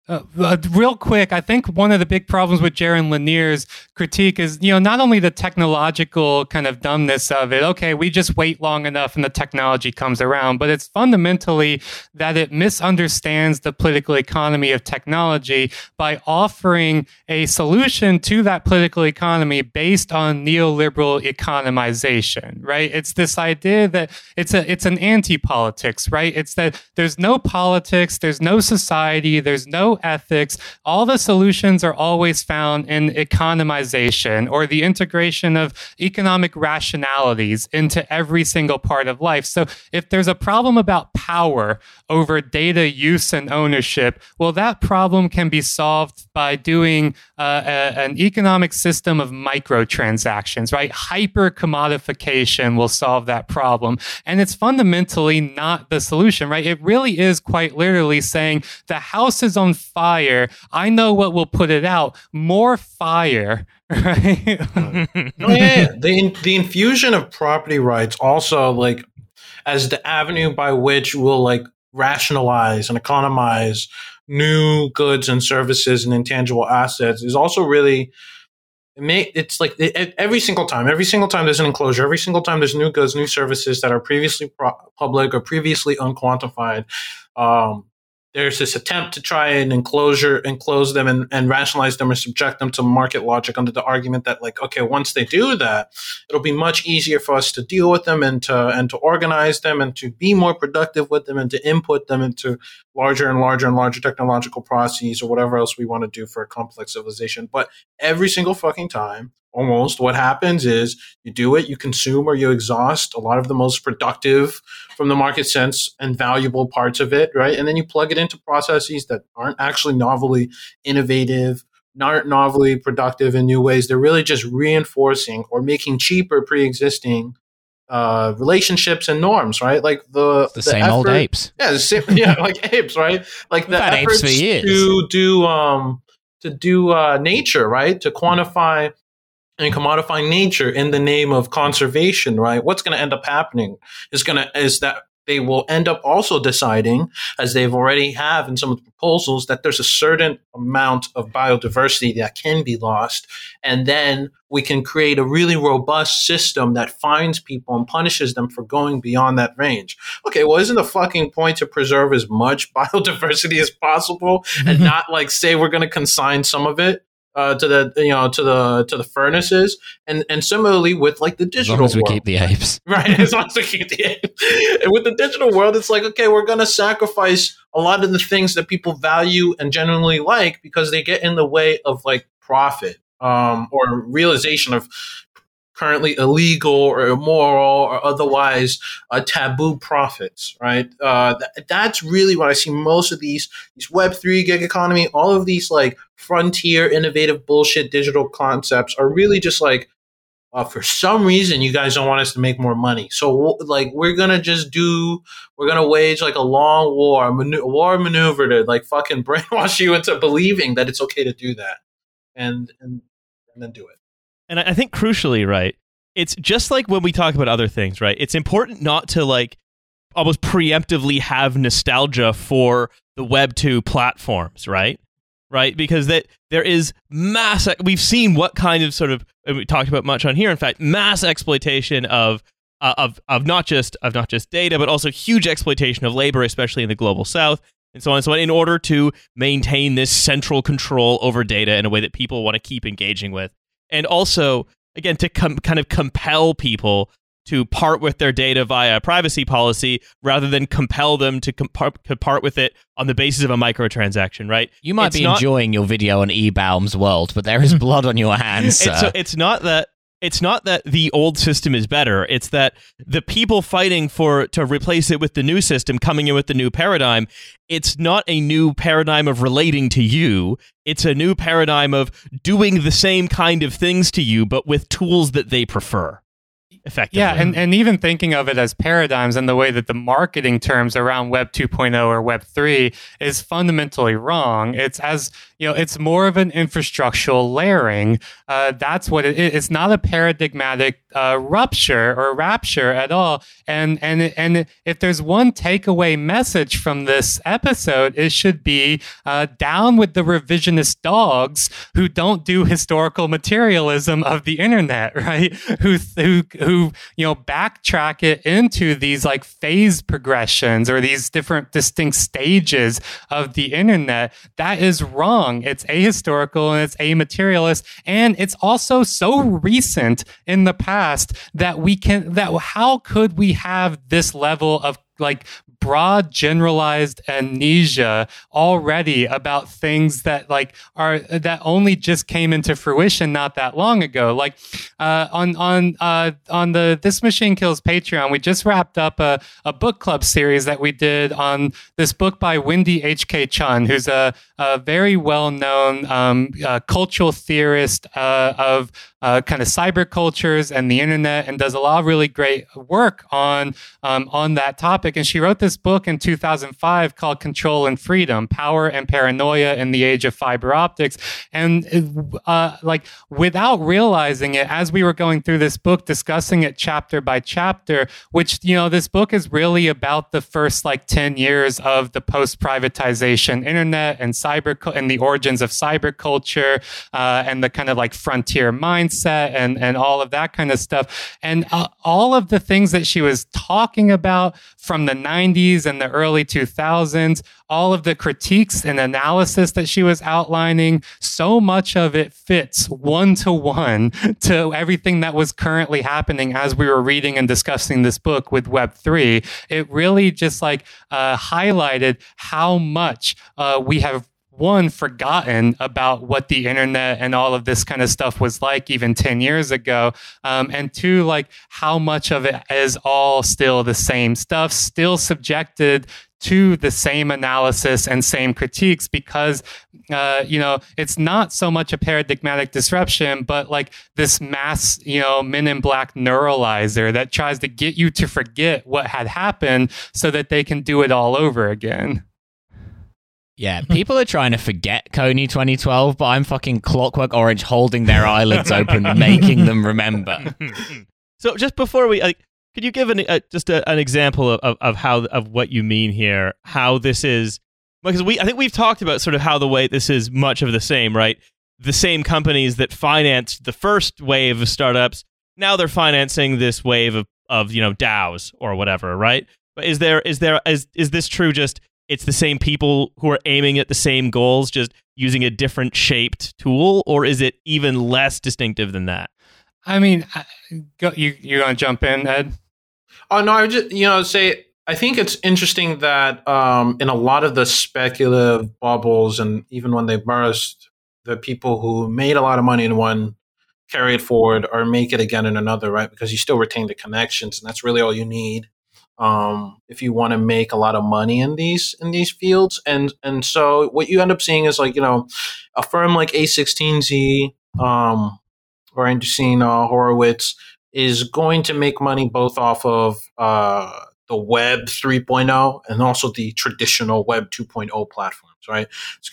uh, uh, real quick, I think one of the big problems with Jaron Lanier's critique is, you know, not only the technological kind of dumbness of it. Okay, we just wait long enough and the technology comes around, but it's fundamentally that it misunderstands the political economy of technology by offering a solution to that political economy based on neoliberal economization. Right? It's this idea that it's a it's an anti-politics. Right? It's that there's no politics, there's no society, there's no ethics. All the solutions are always found in economization or the integration of economic rationalities into every single part of life. So if there's a problem about power over data use and ownership, well, that problem can be solved by doing uh, a, an economic system of microtransactions, right? Hyper commodification will solve that problem. And it's fundamentally not the solution, right? It really is quite literally saying the house is on fire. I know what will put it out. More fire. Right?
oh, yeah, the the infusion of property rights also like as the avenue by which we'll like rationalize and economize new goods and services and intangible assets is also really it may, it's like it, every single time every single time there's an enclosure every single time there's new goods new services that are previously pro- public or previously unquantified um, there's this attempt to try and enclosure enclose them and, and rationalize them or subject them to market logic under the argument that like okay once they do that it'll be much easier for us to deal with them and to and to organize them and to be more productive with them and to input them into larger and larger and larger technological processes or whatever else we want to do for a complex civilization. But every single fucking time almost what happens is you do it you consume or you exhaust a lot of the most productive from the market sense and valuable parts of it right and then you plug it into processes that aren't actually novelly innovative not novelly productive in new ways they're really just reinforcing or making cheaper pre-existing uh, relationships and norms, right? Like the
the, the same effort, old apes.
Yeah, the same, yeah, like apes, right? Like the efforts to do um to do uh, nature, right? To quantify and commodifying nature in the name of conservation, right? What's going to end up happening is going to is that they will end up also deciding, as they've already have in some of the proposals, that there's a certain amount of biodiversity that can be lost, and then we can create a really robust system that finds people and punishes them for going beyond that range. Okay, well, isn't the fucking point to preserve as much biodiversity as possible and mm-hmm. not like say we're going to consign some of it? Uh, to the you know to the to the furnaces. And and similarly with like the digital as long
as we
world.
keep the apes.
Right as long as we keep the apes. And with the digital world it's like okay we're gonna sacrifice a lot of the things that people value and genuinely like because they get in the way of like profit um, or realization of currently illegal or immoral or otherwise uh, taboo profits, right? Uh, th- that's really what I see most of these these Web three gig economy, all of these like frontier innovative bullshit digital concepts are really just like uh, for some reason you guys don't want us to make more money so like we're gonna just do we're gonna wage like a long war a war maneuver to like fucking brainwash you into believing that it's okay to do that and and, and then do it
and I think crucially, right, it's just like when we talk about other things, right? It's important not to like almost preemptively have nostalgia for the Web 2 platforms, right? Right? Because that there is mass we've seen what kind of sort of and we talked about much on here, in fact, mass exploitation of uh, of of not just of not just data, but also huge exploitation of labor, especially in the global south, and so on and so on, in order to maintain this central control over data in a way that people want to keep engaging with and also again to com- kind of compel people to part with their data via privacy policy rather than compel them to part, to part with it on the basis of a microtransaction, right?
You might
It's
be
not-
enjoying your video on eBaum's world, but there is blood on your hands.
It's, so it's not that it's not that the old system is better. It's that the people fighting for to replace it with the new system, coming in with the new paradigm, it's not a new paradigm of relating to you. It's a new paradigm of doing the same kind of things to you, but with tools that they prefer. Effectively.
Yeah, and, and even thinking of it as paradigms and the way that the marketing terms around Web 2.0 or Web 3 is fundamentally wrong. It's as you know, it's more of an infrastructural layering. Uh, that's what it is. It's not a paradigmatic uh, rupture or rapture at all. And and and if there's one takeaway message from this episode, it should be uh, down with the revisionist dogs who don't do historical materialism of the internet, right? Who who who you know backtrack it into these like phase progressions or these different distinct stages of the internet. That is wrong. It's ahistorical and it's amaterialist, and it's also so recent in the past that we can that how could we have this level of like broad generalized amnesia already about things that like are that only just came into fruition not that long ago. Like uh, on on uh, on the this machine kills patreon we just wrapped up a, a book club series that we did on this book by wendy hk chun who's a, a very well-known um, uh, cultural theorist uh, of uh, kind of cyber cultures and the internet and does a lot of really great work on um, on that topic. And she wrote this book in 2005 called control and freedom power and paranoia in the age of fiber optics. And uh, like without realizing it as we were going through this book discussing it chapter by chapter which you know this book is really about the first like 10 years of the post privatization internet and cyber and the origins of cyber culture uh, and the kind of like frontier mindset and and all of that kind of stuff. And uh, all of the things that she was talking about from the 90s and the early 2000s all of the critiques and analysis that she was outlining so much of it fits one to one to everything that was currently happening as we were reading and discussing this book with web3 it really just like uh, highlighted how much uh, we have one forgotten about what the internet and all of this kind of stuff was like even 10 years ago um, and two like how much of it is all still the same stuff still subjected to the same analysis and same critiques because uh, you know it's not so much a paradigmatic disruption but like this mass you know men in black neuralizer that tries to get you to forget what had happened so that they can do it all over again
Yeah, people are trying to forget Kony 2012, but I'm fucking Clockwork Orange holding their eyelids open, making them remember.
so just before we, like, could you give an, uh, just a, an example of, of, of how of what you mean here? How this is because we I think we've talked about sort of how the way this is much of the same, right? The same companies that financed the first wave of startups now they're financing this wave of, of you know DAOs or whatever, right? But is there is there is is this true? Just it's the same people who are aiming at the same goals, just using a different shaped tool, or is it even less distinctive than that?
I mean, I- go, you you gonna jump in, Ed?
Oh no, I would just you know say I think it's interesting that um, in a lot of the speculative bubbles and even when they burst, the people who made a lot of money in one carry it forward or make it again in another, right? Because you still retain the connections, and that's really all you need um, if you want to make a lot of money in these in these fields. And and so what you end up seeing is like you know a firm like A16Z um, or Andreessen uh, Horowitz is going to make money both off of uh, the Web 3.0 and also the traditional Web 2.0 platforms, right?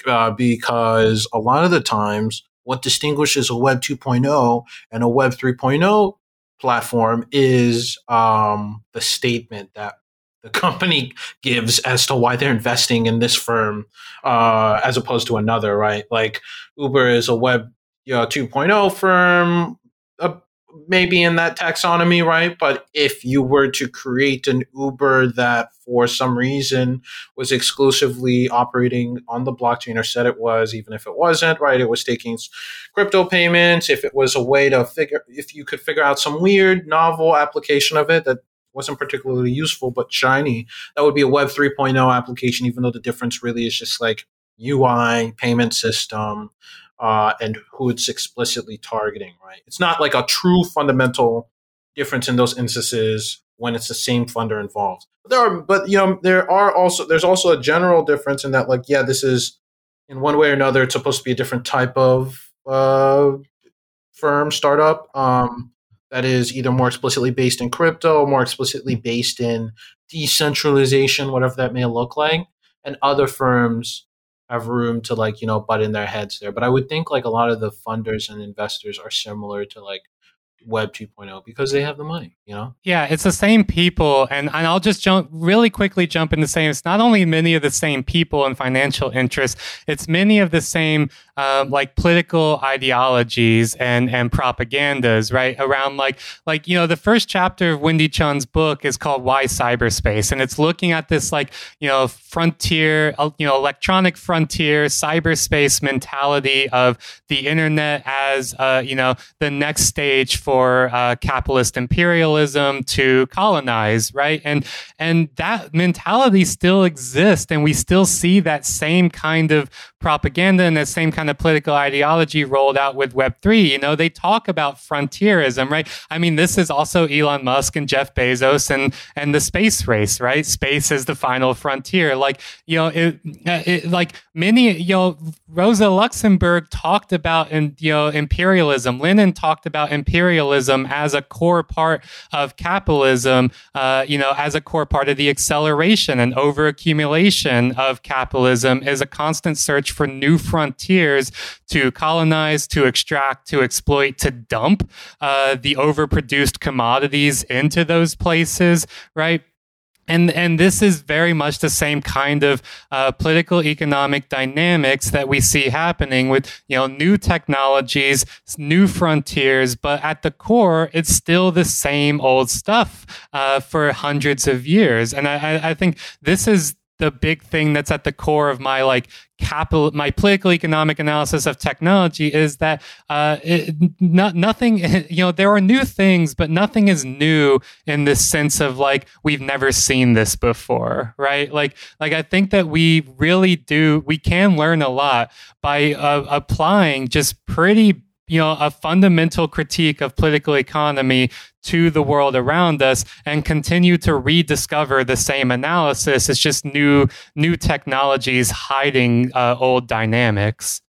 Uh, because a lot of the times, what distinguishes a Web 2.0 and a Web 3.0 platform is um, the statement that the company gives as to why they're investing in this firm uh, as opposed to another, right? Like Uber is a Web you know, 2.0 firm, maybe in that taxonomy, right? But if you were to create an Uber that for some reason was exclusively operating on the blockchain or said it was, even if it wasn't, right? It was taking crypto payments. If it was a way to figure, if you could figure out some weird, novel application of it that wasn't particularly useful but shiny, that would be a Web 3.0 application, even though the difference really is just like UI, payment system, uh, and who it's explicitly targeting, right? It's not like a true fundamental difference in those instances when it's the same funder involved. But there are, but you know, there are also there's also a general difference in that, like, yeah, this is in one way or another, it's supposed to be a different type of uh, firm startup um, that is either more explicitly based in crypto, or more explicitly based in decentralization, whatever that may look like, and other firms have room to like you know butt in their heads there. But I would think like a lot of the funders and investors are similar to like Web 2.0 because they have the money, you know?
Yeah, it's the same people. And, and I'll just jump really quickly jump into saying it's not only many of the same people and financial interests, it's many of the same um, like political ideologies and, and propagandas, right? Around like, like, you know, the first chapter of Wendy Chun's book is called Why Cyberspace. And it's looking at this like, you know, frontier, uh, you know, electronic frontier, cyberspace mentality of the internet as, uh, you know, the next stage for uh, capitalist imperialism to colonize, right? And and that mentality still exists, and we still see that same kind of propaganda and that same kind of political ideology rolled out with Web3. You know, they talk about frontierism, right? I mean, this is also Elon Musk and Jeff Bezos and, and the space race, right? Space is the final frontier. Like, you know, it, it, like many, you know, Rosa Luxemburg talked about, in, you know, imperialism. Lenin talked about imperialism as a core part of capitalism, uh, you know, as a core part of the acceleration and overaccumulation of capitalism is a constant search for new frontiers to colonize, to extract, to exploit, to dump uh, the overproduced commodities into those places, right? And and this is very much the same kind of uh, political economic dynamics that we see happening with you know new technologies new frontiers but at the core it's still the same old stuff uh, for hundreds of years. And I, I think this is the big thing that's at the core of my like capital my political economic analysis of technology is that uh, it, not, nothing you know there are new things but nothing is new in this sense of like we've never seen this before right? Like like i think that we really do we can learn a lot by uh, applying just pretty you know a fundamental critique of political economy to the world around us and continue to rediscover the same analysis. It's just new new technologies hiding uh, old dynamics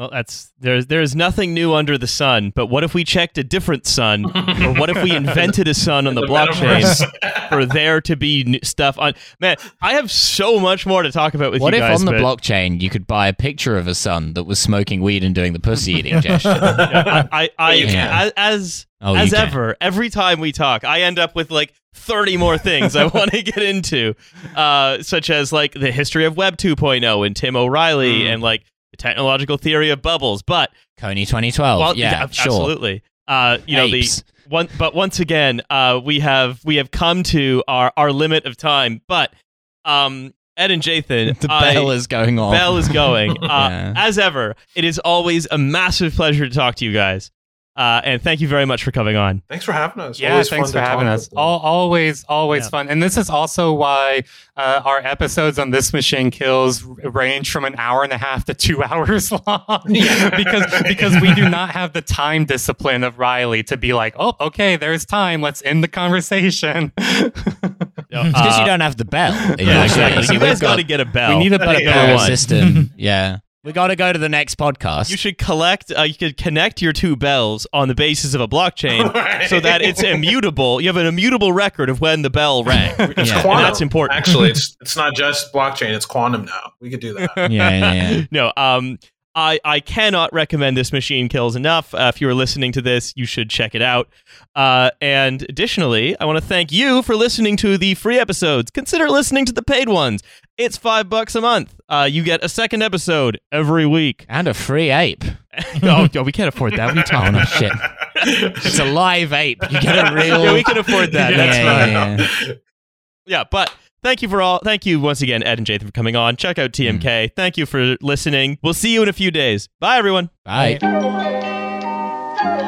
well, that's there's there's nothing new under the sun. But what if we checked a different sun, or what if we invented a sun on the,
The
blockchain for there to be n- stuff on? Man, I have so much more to talk about with
What
you guys.
What if
guys.
on the
but
blockchain you could buy a picture of a sun that was smoking weed and doing the pussy eating gesture?
I, I, I
You
can.
as as,
Oh, you
as
can.
ever, every time we talk, I end up with like thirty more things I want to get into, uh, such as like the history of Web 2.0 and Tim O'Reilly,
Mm.
and like the technological theory of bubbles. But
Kony 2012.
well,
yeah, sure.
absolutely. Uh, you know
Apes.
the one, but once again, uh, we have we have come to our our limit of time. But um, Ed and Jathan,
The
I-
bell is going off.
bell is going. Uh,
Yeah.
As ever, it is always a massive pleasure to talk to you guys. Uh, and thank you very much for coming on.
Thanks for having us.
Yeah,
Always
thanks
fun
for
to
having us. All, always, always
Yeah.
fun. And this is also why uh, our episodes on This Machine Kills range from an hour and a half to two hours long. Because because we do not have the time discipline of Riley to be like, oh, okay, there's time. Let's end the conversation.
Because
Uh,
you don't have the bell.
Yeah, exactly.
case.
You
We've
guys got
got
to get a bell.
we need a better
Yeah.
a system. yeah. We got to go to the next podcast.
You should collect. Uh, you could connect your two bells on the basis of a blockchain,
Right.
so that it's immutable. You have an immutable record of when the bell rang.
It's
Yeah.
quantum.
And that's important.
Actually, it's it's not just blockchain; it's quantum now. We could do that.
yeah, yeah, yeah.
no, um, I I cannot recommend this machine kills enough. Uh, if you are listening to this, you should check it out. Uh, and additionally, I want to thank you for listening to the free episodes. Consider listening to the paid ones. It's five bucks a month. Uh, you get a second episode every week.
And a free ape.
oh, no, we can't afford that. We're
Oh
talking
no, shit! It's a live ape. You get a real.
Yeah, we can afford that.
Yeah,
That's
yeah,
fine.
yeah.
Yeah, but thank you for all. Thank you once again, Ed and Jathan, for coming on. Check out TMK. Mm. Thank you for listening. We'll see you in a few days. Bye, everyone.
Bye.
Bye.